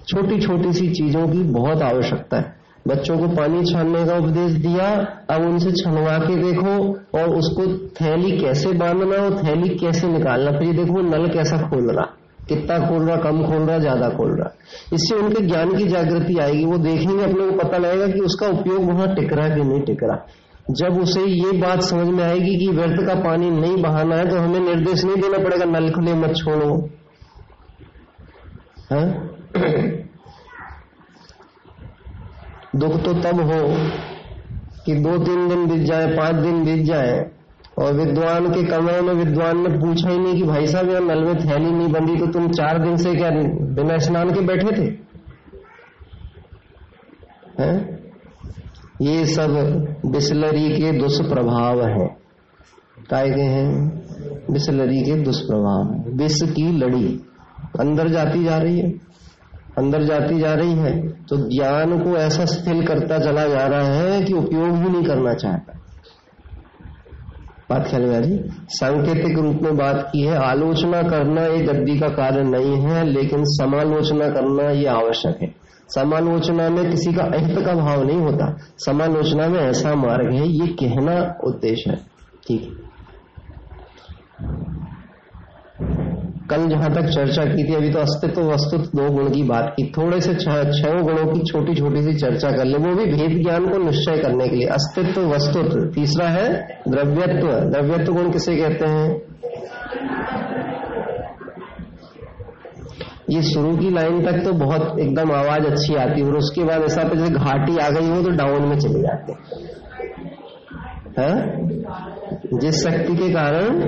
छोटी छोटी सी चीज़ों की बहुत आवश्यकता है। बच्चों को पानी छानने का उपदेश दिया, अब उनसे छनवा के देखो और उसको थैली कैसे बांधना और थैली कैसे निकालना। फिर देखो नल कैसा खोल रहा, कितना खोल रहा, कम खोल रहा, ज़्यादा खोल रहा। इससे उनके ज्ञान की जागृति आएगी, वो देखेंगे, अपने को पता लगेगा कि उसका उपयोग वहाँ टिक रहा कि नहीं टिक रहा। जब उसे ये बात समझ में आएगी कि व्यर्थ का पानी नहीं बहाना है तो हमें निर्देश नहीं देना पड़ेगा, नल खुले मत छोड़ो। है? दुख तो तब हो कि दो तीन दिन बीत जाए, पाँच दिन बीत जाए, और विद्वान के कमरे में विद्वान ने पूछा ही नहीं कि भाई साहब यार नल में थैली नहीं बंदी तो तुम चार दिन से क्या बिना स्नान के बैठे थे? हैं? ये सब बिस्लरी के दुष्प्रभाव हैं। काय के हैं? बिस्लरी के दुष्प्रभाव। विष की लड़ी। अंदर जाती जा रही है। अंदर जाती जा रही है तो ज्ञान को ऐसा स्थिल करता चला जा रहा है कि उपयोग ही नहीं करना चाहता। बात ख्याल में जी सांकेतिक रूप में बात की है, आलोचना करना एक गद्दी का कार्य नहीं है, लेकिन समालोचना करना ये आवश्यक है। समालोचना में किसी का अहित का भाव नहीं होता। समालोचना में ऐसा मार्ग है, ये कहना उद्देश्य है। ठीक है। कल जहाँ तक चर्चा की थी, अभी तो अस्तित्व वस्तु दो गुण की बात की। थोड़े से छह गुणों की छोटी छोटी सी चर्चा कर ले, वो भी भेद ज्ञान को निश्चय करने के लिए। अस्तित्व वस्तुत्व, तीसरा है द्रव्यत्व। द्रव्यत्व गुण किसे कहते हैं? ये शुरू की लाइन तक तो बहुत एकदम आवाज़ अच्छी आती है, और उसके बाद ऐसा पे जैसे घाटी आ गई हो तो डाउन में चले जाते हैं? जिस शक्ति के कारण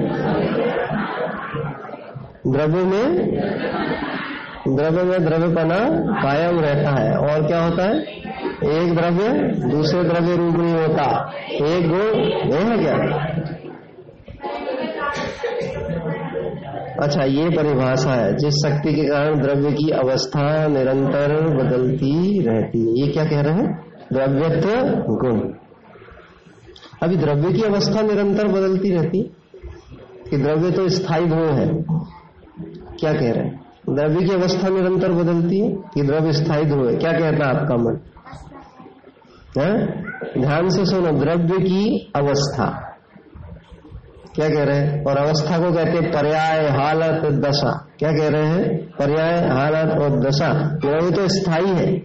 द्रव्य में द्रव्य में द्रव्यपना कायम रहता है। और क्या होता है? एक द्रव्य दूसरे द्रव्य रूप नहीं होता। एक गुण नहीं है क्या? अच्छा ये परिभाषा है, जिस शक्ति के कारण द्रव्य की अवस्था निरंतर बदलती रहती है। ये क्या कह रहे हैं? द्रव्यत्व गुण। अभी द्रव्य की अवस्था निरंतर बदलती रहती कि द्रव्य तो स्थायी गुण है। क्या कह रहे हैं? द्रव्य की अवस्था निरंतर बदलती है? कि द्रव्य स्थायी ध्रुव है क्या कहता है आपका मन? है? ध्यान से सुनो, द्रव्य की अवस्था। क्या कह रहे हैं? और अवस्था को कहते हैं पर्याय, हालत, दशा। क्या कह रहे हैं? पर्याय, हालत और दशा। द्रव्य तो स्थायी है।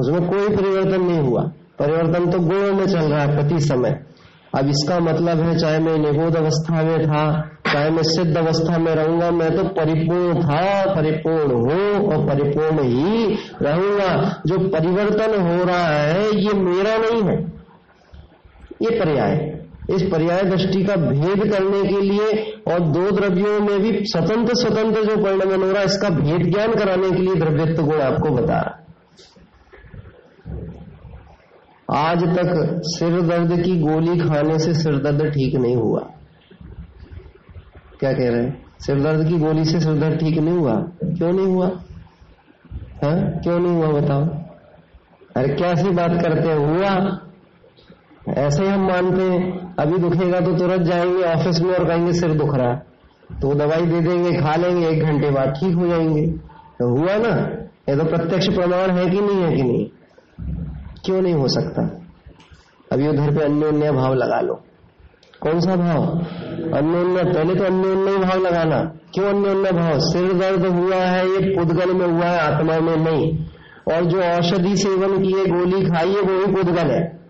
उसमें कोई परिवर्तन नहीं हुआ। परिवर्तन तो गुणों में चल रहा है, प्रति समय। अब इसका मतलब है, चाहे मैं निगोद अवस्था में था चाहे मैं सिद्ध अवस्था में रहूँगा, मैं तो परिपूर्ण था, परिपूर्ण हूँ और परिपूर्ण ही रहूँगा। जो परिवर्तन हो रहा है, ये मेरा नहीं है। ये पर्याय इस पर्याय दृष्टि का भेद करने के लिए और दो द्रव्यों में भी स्वतंत्र स्वतंत्र जो परिणमन हो रहा है, इसका भेद ज्ञान कराने के लिए द्रव्यत्व गुण आपको बता रहा आज तक सिर दर्द की गोली खाने से सिर दर्द ठीक नहीं हुआ। क्या कह रहे हैं? सिरदर्द की गोली से सिरदर्द ठीक नहीं हुआ? क्यों नहीं हुआ? है? क्यों नहीं हुआ बताओ। अरे कैसी बात करते हैं? हुआ। ऐसे ही हम मानते हैं, अभी दुखेगा तो तुरंत जाएँगे ऑफ़िस में और कहेंगे सिर दुख रहा है। तो दवाई दे देंगे, खा लेंगे, एक घंटे बाद ठीक हो जाएँगे। तो हुआ ना? ये तो प्रत्यक्ष प्रमाण है कि नहीं है कि नहीं? क्यों नहीं हो सकता? अभी उधर पे अन्य अन्य भाव लगा लो। कौन सा भाव? अन्योन्य, पहले तो अन्योन्य भाव लगाना। क्यों अन्योन्य भाव? सिर दर्द हुआ है, ये पुद्गल में हुआ है, आत्मा में नहीं। और जो औषधि सेवन किए, गोली खाई है वो ही पुद्गल है।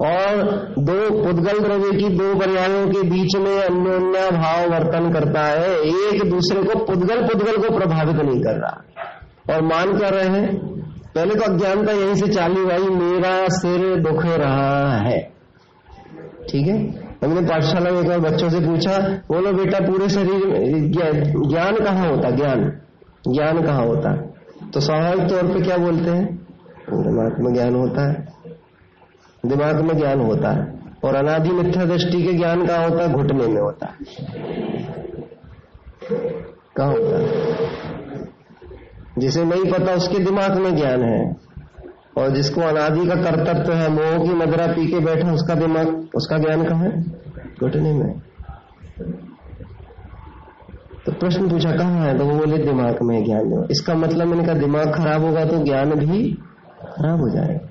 और दो पुद्गल द्रव्य की दो पर्यायों के बीच में अन्योन्य भाव वर्तन करता है। एक दूसरे को पुद्गल पुद्गल को प्रभावित नहीं कर रहा। और मान कर रहे हैं? पहले तो अज्ञानता यहीं से चालू आई मेरा सिर दुख रहा है। ठीक है? हमने पाठशाला में एक बार बच्चों से पूछा, बोलो बेटा, पूरे शरीर ज्ञान कहाँ होता? ज्ञान। ज्ञान कहाँ होता? तो स्वाभाविक तौर पे क्या बोलते हैं? दिमाग में ज्ञान होता है। दिमाग में ज्ञान होता है। और अनादि मिथ्या दृष्टि के ज्ञान कहाँ होता है? घुटने में होता है। कहा होता है? जिसे नहीं पता उसके दिमाग में ज्ञान है। और जिसको अनादि का कर्तव्य है, मोह की मदरा पी के बैठा, उसका दिमाग, उसका ज्ञान कहा है? घुटने में। तो प्रश्न पूछा, कहाँ है? तो वो बोले, दिमाग में ज्ञान जो इसका मतलब मैंने कहा दिमाग खराब होगा तो ज्ञान भी खराब हो जाएगा।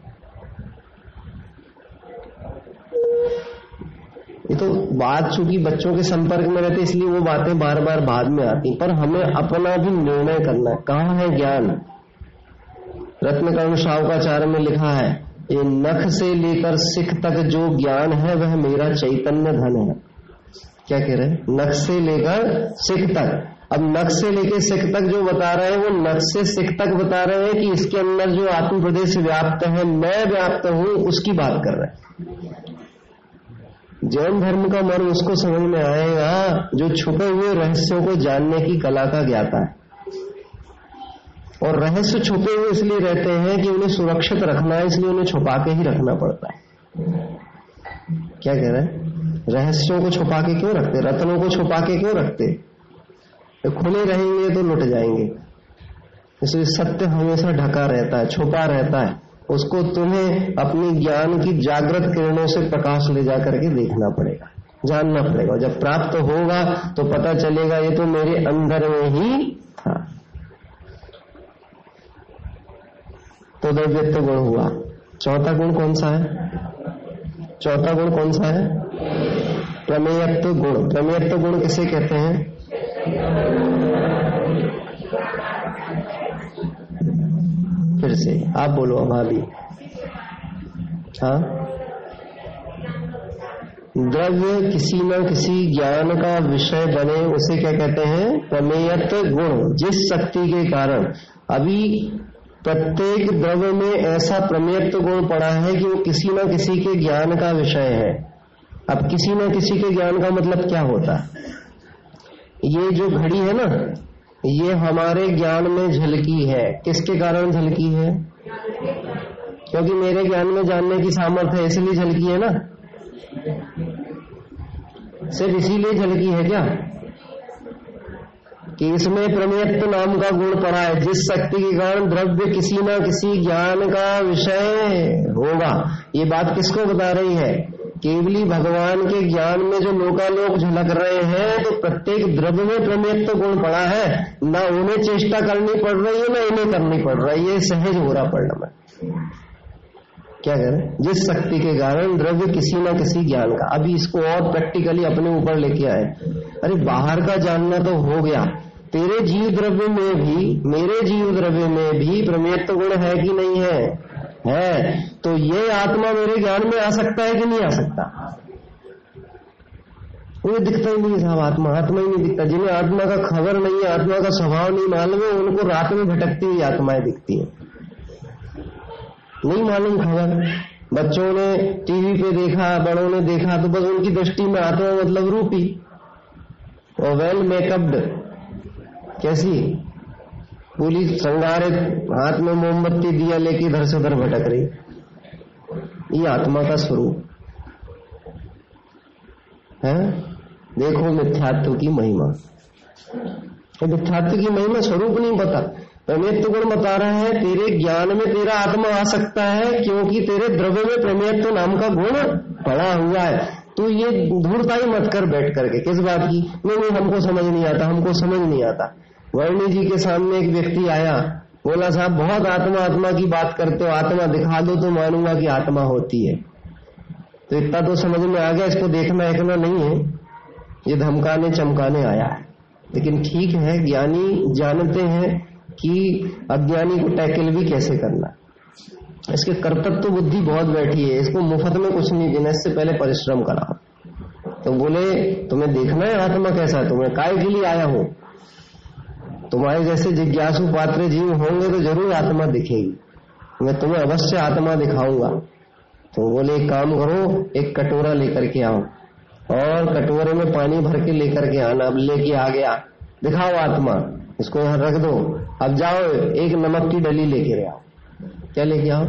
ये तो बात चूँकि बच्चों के संपर्क में रहते इसलिए वो बातें बार बार बाद में आती पर हमें अपना भी निर्णय करना है, कहाँ है ज्ञान? रत्नकर्ण शाहकाचार्य में लिखा है, ये नख से लेकर सिख तक जो ज्ञान है, वह मेरा चैतन्य धन है। क्या कह रहे हैं? नख से लेकर सिख तक। अब नख से लेकर सिख तक जो बता रहे हैं, वो नख से सिख तक बता रहे हैं कि इसके अंदर जो आत्म प्रदेश व्याप्त है, मैं व्याप्त हूँ, उसकी बात कर रहे हैं। जैन धर्म का मर्म उसको समझ में आएगा, जो छुपे हुए रहस्यों को जानने की कला का ज्ञाता है। और रहस्य छुपे हुए इसलिए रहते हैं कि उन्हें सुरक्षित रखना है, इसलिए उन्हें छुपा के ही रखना पड़ता है। क्या कह रहे हैं? रहस्यों को छुपा के क्यों रखते? रत्नों को छुपा के क्यों रखते? तो खुले रहेंगे तो लुट जाएँगे। इसलिए सत्य हमेशा ढका रहता है, छुपा रहता है। उसको तुम्हें अपनी ज्ञान की जागृत किरणों से प्रकाश ले जा करके देखना पड़ेगा, जानना पड़ेगा। जब प्राप्त होगा तो पता चलेगा, ये तो मेरे अंदर में ही था। तो द्रव्यत्व गुण हुआ। चौथा गुण कौन सा है? चौथा गुण कौन सा है? प्रमेयत्व गुण। प्रमेयत्व गुण किसे कहते हैं? फिर से, आप बोलो अभी हाँ? द्रव्य किसी न किसी ज्ञान का विषय बने, उसे क्या कहते हैं? प्रमेयत्व गुण। जिस शक्ति के कारण अभी प्रत्येक द्रव्य में ऐसा प्रमेयत्व गुण पड़ा है कि वो किसी न किसी के ज्ञान का विषय है। अब किसी न किसी के ज्ञान का मतलब क्या होता? ये जो घड़ी है ना, ये हमारे ज्ञान में झलकी है। किसके कारण झलकी है? क्योंकि मेरे ज्ञान में जानने की सामर्थ्य है इसलिए झलकी है ना। सिर्फ़ इसीलिए झलकी है क्या? कि इसमें प्रमेयत्व नाम का गुण पड़ा है। जिस शक्ति के कारण द्रव्य किसी न किसी ज्ञान का विषय होगा। ये बात किसको बता रही है? केवली भगवान के ज्ञान में जो लोकालोक झलक रहे हैं तो प्रत्येक द्रव्य में प्रमेत्व गुण पड़ा है। ना उन्हें चेष्टा करनी पड़ रही है, ना इन्हें करनी पड़ रही है। सहज हो रहा परिणाम क्या करें जिस शक्ति के कारण द्रव्य किसी ना किसी ज्ञान का। अभी इसको और प्रैक्टिकली अपने ऊपर लेके आए। अरे बाहर का जानना तो हो गया। तेरे जीव द्रव्य में भी, मेरे जीव द्रव्य में भी प्रमेत्व गुण है कि नहीं है? है? तो ये आत्मा मेरे ज्ञान में आ सकता है कि नहीं आ सकता? वो दिखता ही नहीं साहब आत्मा आत्मा ही नहीं दिखता। जिन्हें आत्मा का खबर नहीं है, आत्मा का स्वभाव नहीं मालूम है, उनको रात में भटकती हुई आत्माएँ दिखती है। नहीं मालूम खबर। बच्चों ने टीवी पे देखा, बड़ों ने देखा तो बस उनकी दृष्टि में आत्मा मतलब रूपी। और वेल मेकअप्ड कैसी? पूरी संगारित हाथ में मोमबत्ती दिया लेके इधर से उधर भटक रही। ये आत्मा का स्वरूप। है? देखो मिथ्यात्व की महिमा। तो मिथ्यात्व की महिमा स्वरूप नहीं पता। प्रमेत्व गुण बता रहा है, तेरे ज्ञान में तेरा आत्मा आ सकता है, क्योंकि तेरे द्रव्य में प्रमेत्व नाम का गुण पड़ा हुआ है। तो ये धूर्ता ही मत कर बैठ करके। किस बात की? नहीं नहीं, हमको समझ नहीं आता, हमको समझ नहीं आता। वर्णी जी के सामने एक व्यक्ति आया, बोला, साहब, बहुत आत्मा आत्मा की बात करते हो, आत्मा दिखा दो तो मानूँगा कि आत्मा होती है। तो इतना तो समझ में आ गया, इसको देखना एकना नहीं है। ये धमकाने, चमकाने आया है। लेकिन ठीक है, ज्ञानी जानते हैं कि अज्ञानी को टैकल भी कैसे करना इसके कर्तव्य तो बुद्धि बहुत बैठी है, इसको मुफ़्त में कुछ नहीं देना, इससे पहले परिश्रम करा तो बोले, तुम्हें देखना है आत्मा कैसा है? तुम्हें काय के लिए आया हूँ? तुम्हारे जैसे जिज्ञासु पात्र जीव होंगे तो ज़रूर आत्मा दिखेगी। मैं तुम्हें अवश्य आत्मा दिखाऊँगा। तो बोले, एक काम करो, एक कटोरा लेकर के आओ और कटोरे में पानी भर के लेकर के आना, अब लेके आ गया। दिखाओ आत्मा, इसको यहाँ रख दो। अब जाओ, एक नमक की डली लेके आओ। क्या लेके आओ?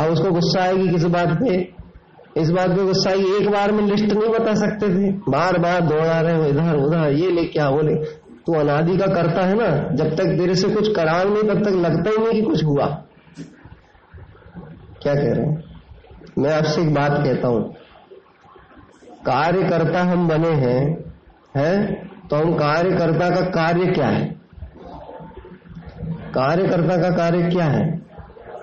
अब उसको गुस्सा आएगी किस बात पे? इस बात पे गुस्सा आई एक बार में लिस्ट नहीं बता सकते थे। बार बार दौड़ा रहे हो इधर उधर ये लेके आओ बोले तू अनादि का करता है ना, जब तक तेरे से कुछ कराओ नहीं, तब तक लगता ही नहीं कि कुछ हुआ। क्या कह रहे हैं? मैं आपसे एक बात कहता हूँ। कार्यकर्ता हम बने हैं हैं? तो हम कार्यकर्ता का कार्य क्या है? कार्यकर्ता का कार्य क्या है?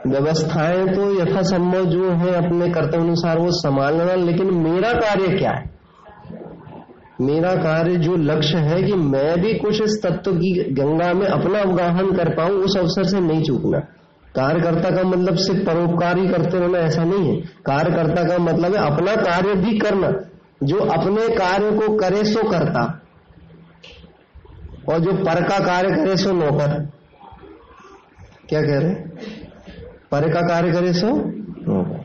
व्यवस्थाएँ तो यथासंभव जो है अपने कर्तव्य अनुसार वो संभालना, लेकिन मेरा कार्य क्या है? मेरा कार्य जो लक्ष्य है कि मैं भी कुछ इस तत्व की गंगा में अपना अवगाहन कर पाऊँ, उस अवसर से नहीं चूकना। कार्यकर्ता का मतलब सिर्फ़ परोपकार ही करते रहना ऐसा नहीं है। कार्यकर्ता का मतलब है अपना कार्य भी करना। जो अपने कार्य को करे, सो करता। और जो पर का कार्य करे, सो नौकर। क्या कह रहे पर का कार्य करे, सो नौकर।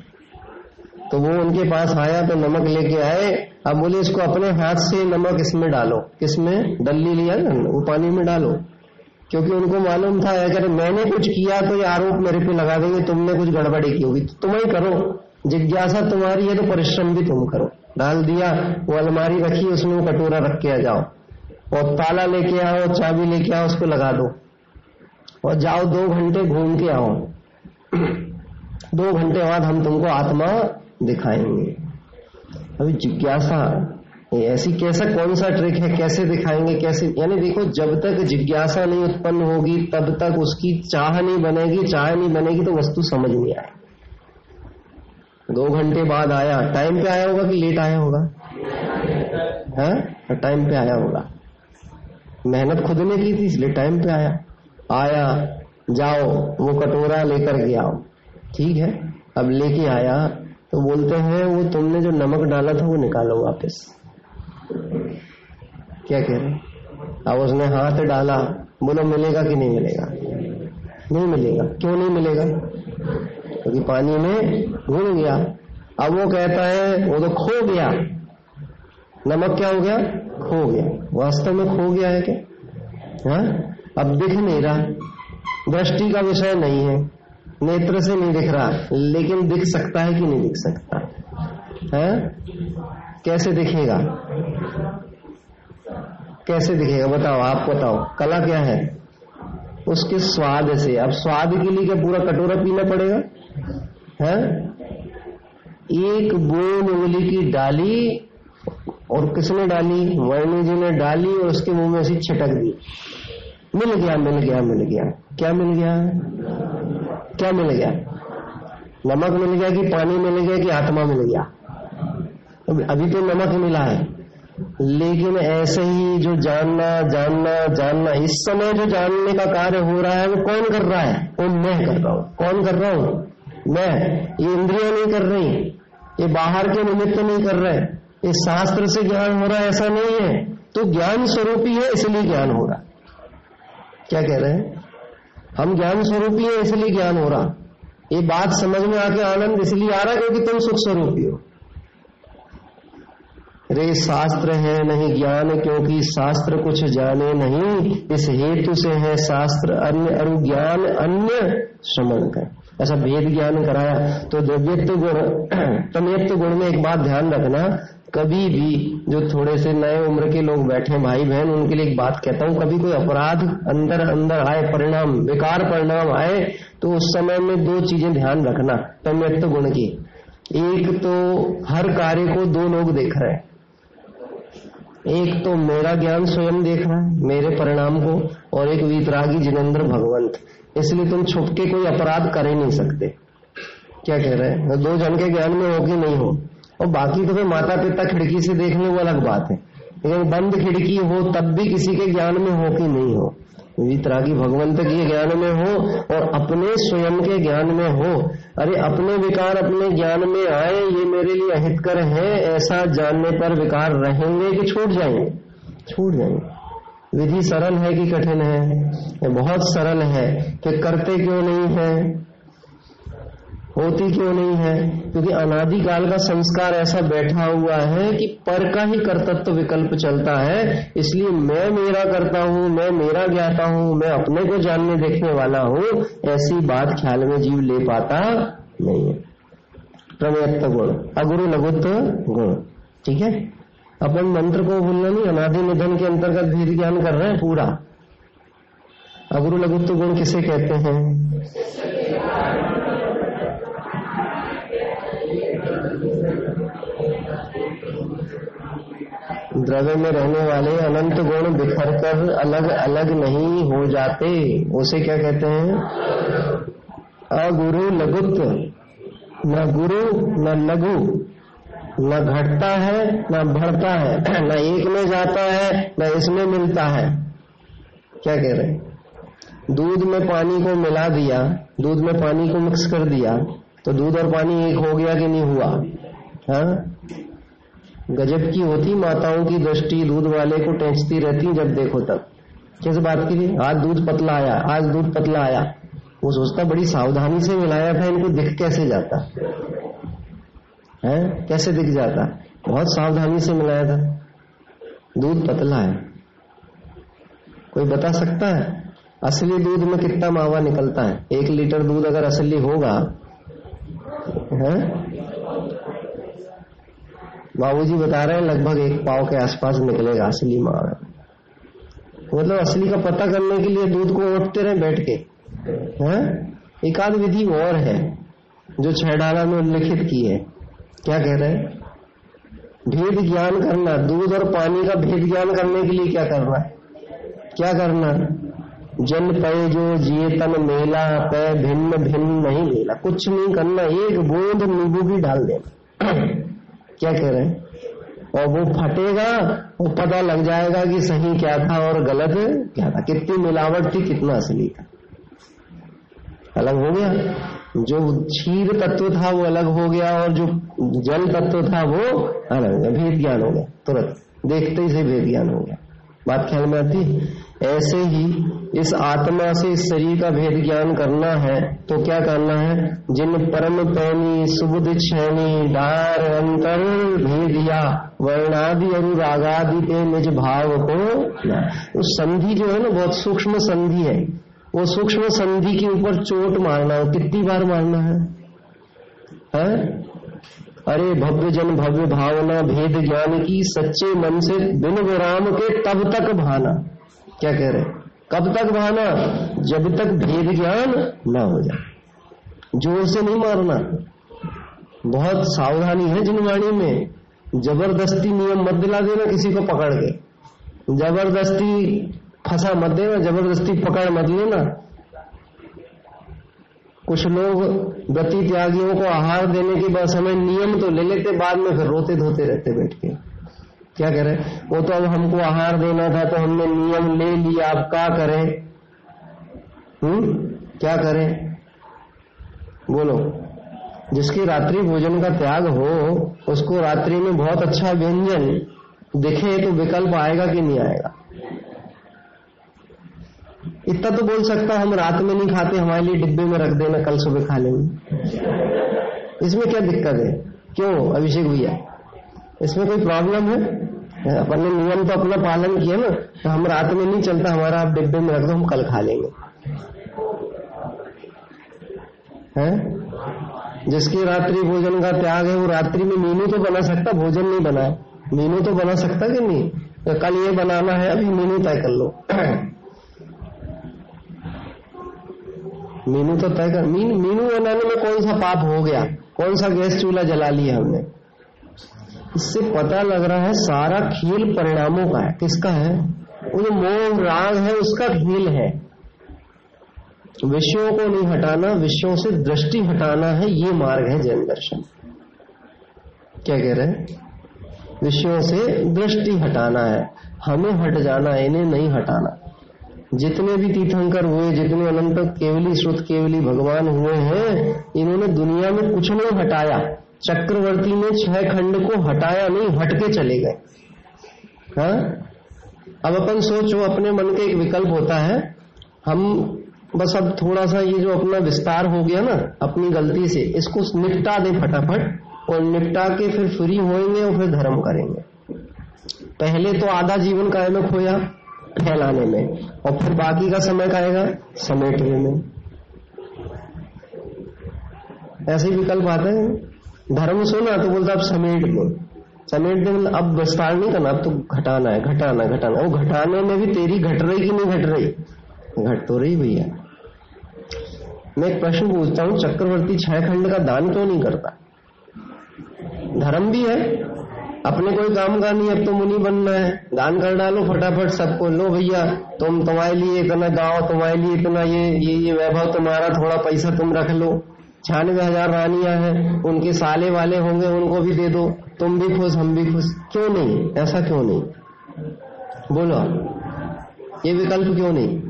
तो वो उनके पास आया तो नमक लेके आए। अब बोले, इसको अपने हाथ से नमक इसमें डालो। किसमें डल्ली लिया ना वो पानी में डालो। क्योंकि उनको मालूम था, अगर मैंने कुछ किया तो ये आरोप मेरे पे लगा देंगे, तुमने कुछ गड़बड़ी की होगी। तो तुम ही करो। जिज्ञासा तुम्हारी है तो परिश्रम भी तुम करो। डाल दिया, वो अलमारी रखी, उसमें कटोरा रख के आ जाओ। और ताला लेके आओ, चाबी लेके आओ, उसको लगा दो। और जाओ दो घंटे घूम के आओ। दो घंटे बाद हम तुमको आत्मा दिखाएँगे। अभी जिज्ञासा ऐसी कैसा, कौन सा ट्रिक है, कैसे दिखाएँगे, कैसे, यानी देखो, जब तक जिज्ञासा नहीं उत्पन्न होगी, तब तक उसकी चाह नहीं बनेगी, चाह नहीं बनेगी तो वस्तु समझ नहीं आए। दो घंटे बाद आया टाइम पे आया होगा कि लेट आया होगा? है? टाइम पे आया होगा। मेहनत खुद ने की थी, इसलिए टाइम पे आया। आया, जाओ, वो कटोरा लेकर आओ ठीक है, अब लेके आया तो बोलते हैं, वो तुमने जो नमक डाला था, वो निकालो वापस. क्या कह रहे अब उसने हाथ डाला। बोलो, मिलेगा कि नहीं मिलेगा? नहीं मिलेगा। क्यों नहीं मिलेगा? क्योंकि तो पानी में घुल गया। अब वो कहता है, वो तो खो गया। नमक क्या हो गया? खो गया। वास्तव में खो गया है क्या? हा? अब दिख नहीं रहा। दृष्टि का विषय नहीं है। नेत्र से नहीं दिख रहा, लेकिन दिख सकता है कि नहीं दिख सकता? है? कैसे दिखेगा? कैसे दिखेगा? बताओ, आप बताओ, कला क्या है? उसके स्वाद से। अब स्वाद के लिए क्या पूरा कटोरा पीना पड़ेगा? है? एक बोन उंगली की डाली, और किसने डाली? वर्णी जी ने डाली, और उसके मुँह में ऐसी छिटक दी। मिल गया मिल गया मिल गया। क्या मिल गया? क्या मिल गया? नमक मिल गया कि पानी मिल गया कि आत्मा मिल गया? अभी तो नमक मिला है। लेकिन ऐसे ही जो जानना जानना जानना, इस समय जो जानने का कार्य हो रहा है, वो कौन कर रहा है? वो मैं कर रहा हूँ। कौन कर रहा हूँ? मैं। ये इंद्रिया नहीं कर रही। ये बाहर के निमित्त नहीं कर रहे। ये शास्त्र से ज्ञान हो रहा है, ऐसा नहीं है। तो ज्ञान स्वरूपी है, इसलिए ज्ञान हो रहा क्या कह रहे हैं? हम ज्ञान स्वरूपी है, इसलिए ज्ञान हो रहा। ये बात समझ में आके आनंद इसलिए आ रहा क्योंकि तुम सुख स्वरूपी हो। रे शास्त्र है, नहीं ज्ञान, क्योंकि शास्त्र कुछ जाने नहीं। इस हेतु से है शास्त्र अन्य अरु ज्ञान, अन्य श्रमण कर ऐसा भेद ज्ञान कराया। तो द्रव्यत्व गुण तमयत्व गुण में एक बात ध्यान रखना। कभी भी जो थोड़े से नए उम्र के लोग बैठे भाई बहन, उनके लिए एक बात कहता हूँ, कभी कोई अपराध अंदर अंदर आए, परिणाम, बेकार परिणाम आए तो उस समय में दो चीज़ें ध्यान रखना तमयत्व गुण की। एक तो हर कार्य को दो लोग देख रहे हैं। एक तो मेरा ज्ञान स्वयं देख रहा है, मेरे परिणाम को, और एक वीतरागी जिनेन्द्र भगवंत। इसलिए तुम छुप के कोई अपराध कर ही नहीं सकते। क्या कह रहे हैं? दो जन के ज्ञान में हो कि नहीं हो? और बाकी तो फिर माता पिता खिड़की से देखने वो अलग बात है। लेकिन बंद खिड़की हो, तब भी किसी के ज्ञान में हो कि नहीं हो। वितरागी भगवंत के ज्ञान में हो और अपने स्वयं के ज्ञान में हो। अरे, अपने विकार अपने ज्ञान में आए, ये मेरे लिए अहितकर है, ऐसा जानने पर विकार रहेंगे कि छूट जाएँगे? छूट जाएँगे। विधि सरल है कि कठिन है? बहुत सरल है कि करते क्यों नहीं है? होती क्यों नहीं है? क्योंकि अनादिकाल का संस्कार ऐसा बैठा हुआ है कि पर का ही कर्तत्व विकल्प चलता है। इसलिए मैं मेरा करता हूँ, मैं मेरा ज्ञाता हूँ, मैं अपने को जानने देखने वाला हूँ, ऐसी बात ख्याल में जीव ले पाता नहीं है। प्रमेयत्व गुण, अगुरु लघुत्व गुण, ठीक है? अपन मंत्र को भूलना नहीं, अनादि निधन के अंतर्गत भेद ज्ञान कर रहे हैं, पूरा। अगुरु लघुत्व गुण किसे कहते हैं? द्रव्य में रहने वाले अनंत गुण बिखर कर अलग अलग नहीं हो जाते। उसे क्या कहते हैं? अगुरु लघुत्व। न गुरु, न लघु। न घटता है, न बढ़ता है। न एक में जाता है, न इसमें मिलता है। क्या कह रहे दूध में पानी को मिला दिया, दूध में पानी को मिक्स कर दिया तो दूध और पानी एक हो गया कि नहीं हुआ? हाँ? गजब की होती माताओं की दृष्टि, दूध वाले को टेंचती रहती जब देखो तब। किस बात की थी आज दूध पतला आया, आज दूध पतला आया। वो सोचता, बड़ी सावधानी से मिलाया था, इनको दिख कैसे जाता? है? कैसे दिख जाता? बहुत सावधानी से मिलाया था। दूध पतला है। कोई बता सकता है? असली दूध में कितना मावा निकलता है? एक लीटर दूध अगर असली होगा, है? बाबूजी बता रहे हैं, लगभग एक पाव के आसपास निकलेगा असली मार मतलब असली का पता करने के लिए दूध को ओटते रहे बैठ के। है? एक आध विधि और है, जो छह में उल्लिखित की है। क्या कह रहे हैं? भेद ज्ञान करना, दूध और पानी का भेद ज्ञान करने के लिए क्या करना क्या करना? जन पय जो जिए तन मेला, पय भिन्न भिन्न नहीं मेला। कुछ नहीं करना, एक बूंद नींबू भी डाल देना। क्या कह रहे हैं? और वो फटेगा, वो पता लग जाएगा कि सही क्या था और गलत क्या था। कितनी मिलावट थी, कितना असली था। अलग हो गया। जो क्षीर तत्व था, वो अलग हो गया और जो जल तत्व था, वो अलग हो गया। भेद ज्ञान हो गया, तुरंत। देखते ही से भेद ज्ञान हो गया। बात ख्याल में आती ऐसे ही इस आत्मा से इस शरीर का भेद ज्ञान करना है तो क्या करना है? जिन परम पैनी सुबुद छैनी डार अंतर भेदिया वर्णादि अनुरागादि के निज भाव को उस संधि जो है ना बहुत सूक्ष्म संधि है। वो सूक्ष्म संधि के ऊपर चोट मारना है कितनी बार मारना है, है? अरे भव्य जन भव्य भावना भेद ज्ञान की सच्चे मन से बिन विराम के तब तक भाना। क्या कह रहे कब तक भाना जब तक भेद ज्ञान न हो जाए। ज़ोर से नहीं मारना। बहुत सावधानी है जिनवाणी में। ज़बरदस्ती नियम मत दिला देना किसी को पकड़ के। ज़बरदस्ती फंसा मत देना, ज़बरदस्ती पकड़ मत लेना। कुछ लोग गति त्यागियों को आहार देने के बाद समय नियम तो ले लेते, बाद में फिर रोते धोते रहते बैठ के। क्या कह रहे वो तो अब हमको आहार देना था तो हमने नियम ले लिया। अब क्या करें? हम्म? क्या करें? बोलो। जिसकी रात्रि भोजन का त्याग हो, उसको रात्रि में बहुत अच्छा व्यंजन दिखे तो विकल्प आएगा कि नहीं आएगा? इतना तो बोल सकता हम रात में नहीं खाते, हमारे लिए डिब्बे में रख देना, कल सुबह खा लेंगे। इसमें क्या दिक्कत है? क्यों, अभिषेक भैया? इसमें कोई प्रॉब्लम है? अपन ने नियम तो अपना पालन किया ना तो हम रात में नहीं चलता हमारा आप डिब्बे में रख दो हम कल खा लेंगे। है? जिसकी रात्रि भोजन का त्याग है वो रात्रि में मीनू तो बना सकता भोजन नहीं बनाए मीनू तो बना सकता कि नहीं? तो कल ये बनाना है अभी मीनू तय कर लो। मीनू तो तय कर मीन, मीनू बनाने में कौन सा पाप हो गया? कौन सा गैस चूल्हा जला लिया हमने? इससे पता लग रहा है सारा खेल परिणामों का है। किसका है? वो जो मोह राग है, उसका खेल है। विषयों को नहीं हटाना, विषयों से दृष्टि हटाना है, ये मार्ग है जैन दर्शन। क्या कह रहे हैं? विषयों से दृष्टि हटाना है। हमें हट जाना है, इन्हें नहीं हटाना। जितने भी तीर्थंकर हुए, जितने अनंत केवली, श्रुत केवली भगवान हुए हैं, इन्होंने दुनिया में कुछ नहीं हटाया। चक्रवर्ती ने छह खंड को हटाया नहीं हटके चले गए। हा? अब अपन सोचो अपने मन के एक विकल्प होता है। हम बस अब थोड़ा सा ये जो अपना विस्तार हो गया ना, अपनी गलती से, इसको निपटा दें फटाफट, और निपटा के फिर फ्री होएँगे और फिर धर्म करेंगे। पहले तो आधा जीवन काय में खोया फैलाने में, और फिर बाकी का समय का आएगा समेटने में। ऐसे विकल्प आते हैं। धर्म सुना तो बोलता अब समेट दो। समेट दे मतलब अब विस्तार नहीं करना, अब तो घटाना है, घटाना घटाना। वो घटाने में भी तेरी घट रही कि नहीं घट रही? घट तो रही भैया। मैं एक प्रश्न पूछता हूँ, चक्रवर्ती छह खंड का दान क्यों नहीं करता? धर्म भी है, अपने कोई काम का नहीं अब तो मुनि बनना है। दान कर डालो फटाफट सबको, लो भैया, तुम, तुम्हारे लिए इतना गाओ तुम्हारे लिए इतना ये ये ये वैभव, तुम्हारा थोड़ा पैसा तुम रख लो। छियानवे हज़ार रानियाँ हैं, उनके साले वाले होंगे, उनको भी दे दो। तुम भी खुश, हम भी खुश। क्यों नहीं? ऐसा क्यों नहीं? बोलो ये विकल्प क्यों नहीं?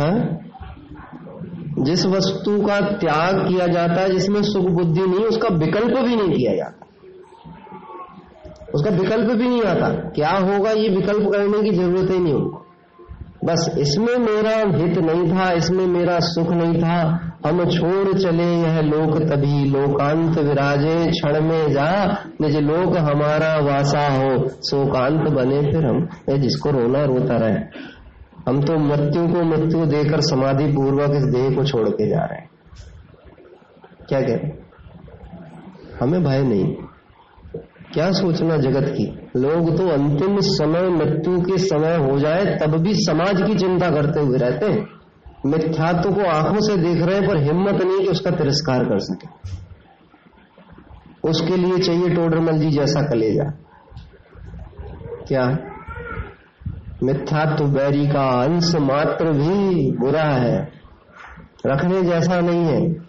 है? जिस वस्तु का त्याग किया जाता है, जिसमें सुख बुद्धि नहीं, उसका विकल्प भी नहीं किया जाता। उसका विकल्प भी नहीं आता। क्या होगा ये विकल्प करने की ज़रूरत ही नहीं होगा बस इसमें मेरा हित नहीं था, इसमें मेरा सुख नहीं था। हम छोड़ चले यह लोक तभी, लोकांत विराजे, क्षण में जा, निज लोक हमारा वासा हो। शोकांत बने फिर हम जिसको रोना रोता रहे। हम तो मृत्यु को मृत्यु देकर समाधि पूर्वक इस देह को छोड़ के जा रहे हैं। क्या कह हमें भय नहीं। क्या सोचना जगत की? लोग तो अंतिम समय मृत्यु के समय हो जाए, तब भी समाज की चिंता करते हुए रहते हैं। मिथ्यात्व को आँखों से देख रहे हैं, पर हिम्मत नहीं कि उसका तिरस्कार कर सके। उसके लिए चाहिए टोडरमल जी जैसा कलेजा। क्या? मिथ्यात्व बैरी का अंश मात्र भी बुरा है। रखने जैसा नहीं है।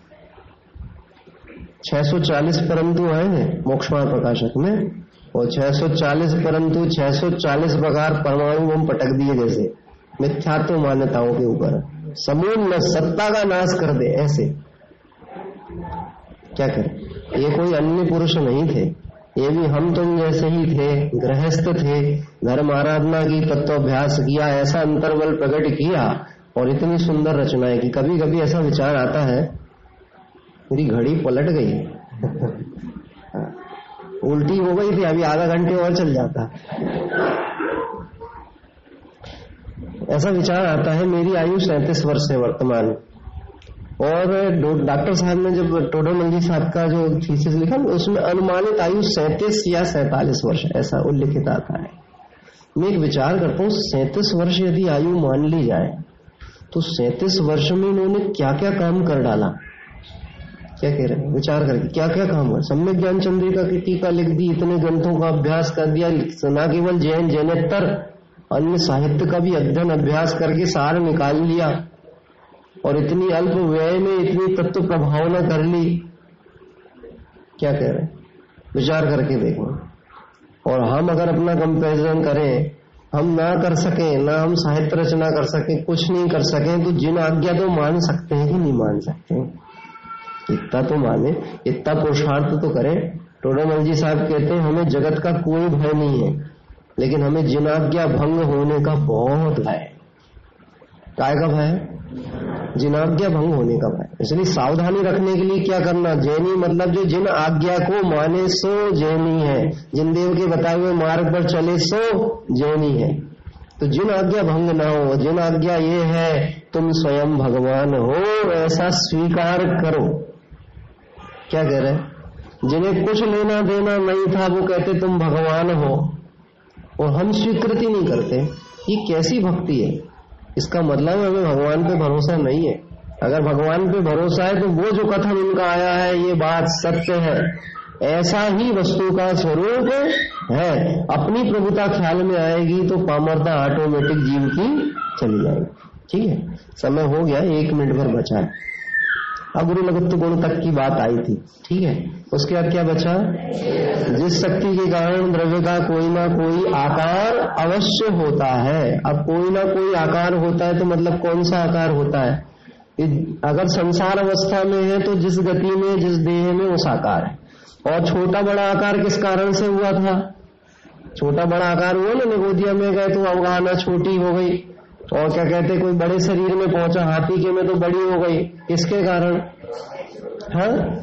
640 परंतु हैं मोक्षमार प्रकाशक में, और 640 परंतु 640 प्रकार परमाणु हम पटक दिए जैसे, मिथ्यात्व मान्यताओं के ऊपर। समूह न सत्ता का नाश कर दे, ऐसे। क्या करें? ये कोई अन्य पुरुष नहीं थे। ये भी हम तुम जैसे ही थे, गृहस्थ थे। धर्म आराधना की, तत्वाभ्यास किया, ऐसा अंतर्बल प्रकट किया, और इतनी सुंदर रचनाएँ की कभी कभी ऐसा विचार आता है मेरी घड़ी पलट गई। उल्टी हो गई थी, अभी आधा घंटे और चल जाता। ऐसा विचार आता है, मेरी आयु सैंतीस वर्ष है वर्तमान। और डॉक्टर साहब ने जब टोडो मंजी साहब का जो थीसिस लिखा, उसमें अनुमानित आयु सैंतीस या सैतालीस वर्ष, ऐसा उल्लिखित आता है। मैं एक विचार करता हूँ, सैंतीस वर्ष यदि आयु मान ली जाए तो सैंतीस वर्ष में इन्होंने क्या क्या काम कर डाला? क्या कह रहे हैं? विचार करके। क्या क्या काम हुआ? सम्यक ज्ञान चंद्रिका की टीका लिख दी, इतने ग्रंथों का अभ्यास कर दिया न केवल जैन जैनेतर अन्य साहित्य का भी अध्ययन, अभ्यास करके सार निकाल लिया और इतनी अल्प व्यय में इतनी तत्व प्रभावना कर ली। क्या कह रहे विचार करके देखो। और हम अगर अपना कंपेरिजन करें, हम ना कर सके, ना हम साहित्य रचना कर सके, कुछ नहीं कर सके तो जिन आज्ञा तो मान सकते हैं कि नहीं मान सकते हैं। इतना तो माने, इतना पुरुषार्थ तो करें। टोडामल जी साहब कहते हैं, हमें जगत का कोई भय नहीं है, लेकिन हमें जिनाज्ञा भंग होने का बहुत भय काय का भय जिनाज्ञा भंग होने का भय इसलिए सावधानी रखने के लिए क्या करना, जैनी मतलब जो जिन आज्ञा को माने सो जैनी है। जिन देव के बताए हुए मार्ग पर चले सो जैनी है। तो जिन आज्ञा भंग ना हो, जिन आज्ञा ये है, तुम स्वयं भगवान हो, ऐसा स्वीकार करो। क्या कह रहे हैं? जिन्हें कुछ लेना देना नहीं था, वो कहते, तुम भगवान हो। और हम स्वीकृति नहीं करते। ये कैसी भक्ति है? इसका मतलब हमें भगवान पे भरोसा नहीं है। अगर भगवान पे भरोसा है तो वो जो कथन उनका आया है, ये बात सत्य है। ऐसा ही वस्तु का स्वरूप है। अपनी प्रभुता ख्याल में आएगी तो पामरता ऑटोमेटिक जीव की चली जाएगी। ठीक है? समय हो गया, एक मिनट भर बचा है। अगुरु लगत्व गुण तक की बात आई थी। ठीक है? उसके बाद क्या बचा? जिस शक्ति के कारण द्रव्य का कोई ना कोई आकार अवश्य होता है। अब कोई ना कोई आकार होता है तो मतलब कौन सा आकार होता है? अगर संसार अवस्था में है तो जिस गति में, जिस देह में उस आकार है। और छोटा बड़ा आकार किस कारण से हुआ था? छोटा बड़ा आकार हुआ ना, निगोदिया में गए तो अवगाहना छोटी हो गई। और क्या कहते कोई बड़े शरीर में पहुँचा, हाथी के में तो बड़ी हो गई। किसके कारण? हाँ?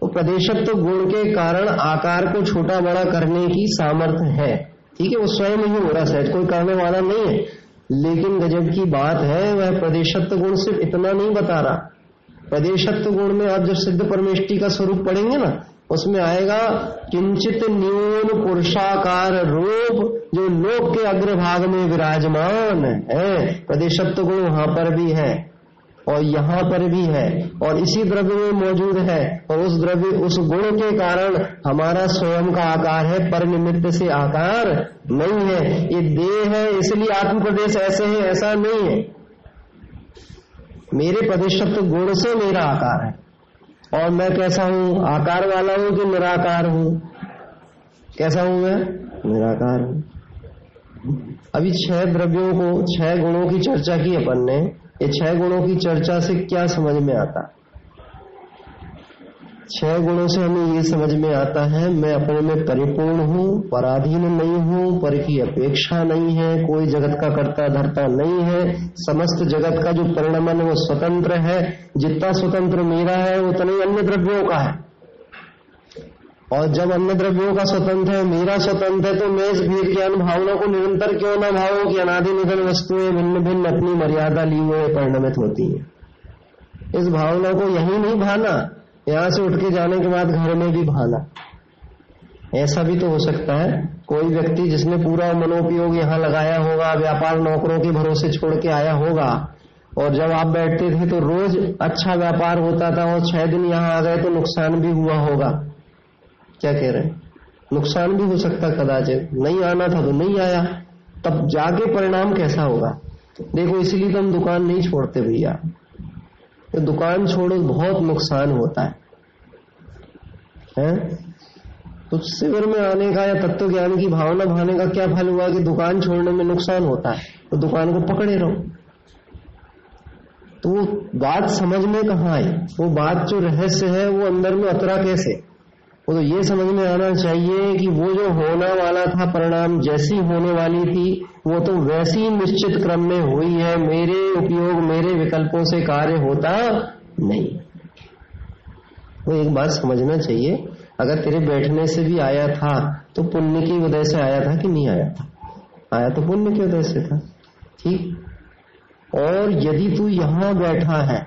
तो प्रदेशत्व गुण के कारण आकार को छोटा बड़ा करने की सामर्थ्य है। ठीक है, वो स्वयं ही हो रहा सहज कोई करने वाला नहीं है। लेकिन गजब की बात है, वह प्रदेशत्व गुण सिर्फ़ इतना नहीं बता रहा। प्रदेशत्व गुण में आप जब सिद्ध परमेष्टि का स्वरूप पढ़ेंगे ना उसमें आएगा, किंचित न्यून पुरुषाकार रूप, जो लोक के अग्रभाग में विराजमान है। प्रदेशत्व गुण वहाँ पर भी है, और यहाँ पर भी है, और इसी द्रव्य में मौजूद है, और उस द्रव्य, उस गुण के कारण हमारा स्वयं का आकार है, पर निमित्त से आकार नहीं है। ये देह है, इसलिए आत्म प्रदेश ऐसे है, ऐसा नहीं है। मेरे प्रदेशत्व गुण से मेरा आकार है। और मैं कैसा हूँ? आकार वाला हूँ कि निराकार हूँ? कैसा हूँ मैं? निराकार हूँ। अभी छह द्रव्यों को, छह गुणों की चर्चा की अपन ने। ये छह गुणों की चर्चा से क्या समझ में आता? छह गुणों से हमें ये समझ में आता है, मैं अपने में परिपूर्ण हूँ, पराधीन नहीं हूँ, पर की अपेक्षा नहीं है, कोई जगत का कर्ता धरता नहीं है, समस्त जगत का जो परिणमन वो स्वतंत्र है, जितना स्वतंत्र मेरा है, उतना ही अन्य द्रव्यों का है। और जब अन्य द्रव्यों का स्वतंत्र है, मेरा स्वतंत्र है तो मैं इस भेद ज्ञान भावना को निरंतर क्यों ना भावो की अनादि निधन वस्तुएँ भिन्न भिन्न अपनी मर्यादा ली हुए परिणमित होती है? इस भावना को यही नहीं भाना। यहाँ से उठ के जाने के बाद घर में भी भाना। ऐसा भी तो हो सकता है। कोई व्यक्ति जिसने पूरा मनोपयोग यहाँ लगाया होगा, व्यापार नौकरों के भरोसे छोड़ के आया होगा, और जब आप बैठते थे तो रोज अच्छा व्यापार होता था और छह दिन यहाँ आ गए तो नुकसान भी हुआ होगा। क्या कह रहे हैं? नुकसान भी हो सकता कदाचित। नहीं आना था तो नहीं आया। तब जाके परिणाम कैसा होगा? देखो, इसलिए तो हम दुकान नहीं छोड़ते भैया। तो दुकान छोड़ो, बहुत नुकसान होता है। हैं? तो शिविर में आने का या तत्व ज्ञान की भावना भाने का क्या फल हुआ कि दुकान छोड़ने में नुकसान होता है? तो दुकान को पकड़े रहो। तो वो बात समझ में कहा आई? वो बात जो रहस्य है, वो अंदर में उतरा कैसे? वो तो ये समझ में आना चाहिए कि वो जो होना वाला था, परिणाम जैसी होने वाली थी वो तो वैसी निश्चित क्रम में हुई है, मेरे उपयोग, मेरे विकल्पों से कार्य होता नहीं। वो एक बात समझना चाहिए, अगर तेरे बैठने से भी आया था तो पुण्य की वजह से आया था कि नहीं आया था? आया तो पुण्य की वजह से था, ठीक? और यदि तू यहाँ बैठा है,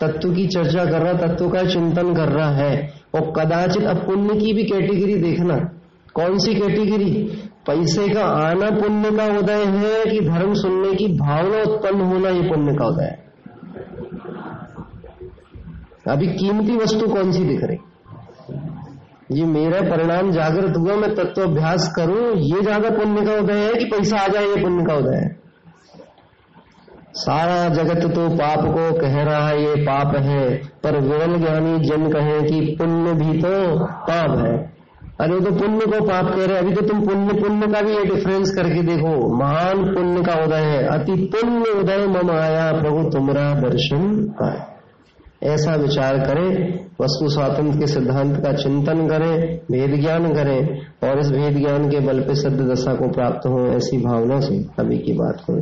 तत्व की चर्चा कर रहा, तत्व का चिंतन कर रहा है, और कदाचित अब पुण्य की भी कैटेगरी देखना, कौन सी कैटेगरी पैसे का आना पुण्य का उदय है कि धर्म सुनने की भावना उत्पन्न होना ये पुण्य का उदय है। अभी कीमती वस्तु कौन सी दिख रही ये मेरा परिणाम जागृत हुआ, मैं तत्व अभ्यास करूँ, ये ज़्यादा पुण्य का उदय है कि पैसा आ जाए, ये पुण्य का उदय है। सारा जगत तो पाप को कह रहा है, ये पाप है, पर विरल ज्ञानी जन कहे कि पुण्य भी तो पाप है। अरे तो पुण्य को पाप कह रहे अभी तो तुम पुण्य पुण्य का भी ये डिफरेंस करके देखो। महान पुण्य का उदय है। अति पुण्य उदय मम आया, प्रभु तुम्हारा दर्शन पाए। ऐसा विचार करें, वस्तु स्वातंत्र के सिद्धांत का चिंतन करें, भेद ज्ञान करें और इस भेद ज्ञान के बल पे सिद्ध दशा को प्राप्त हो, ऐसी भावना से अभी की बात को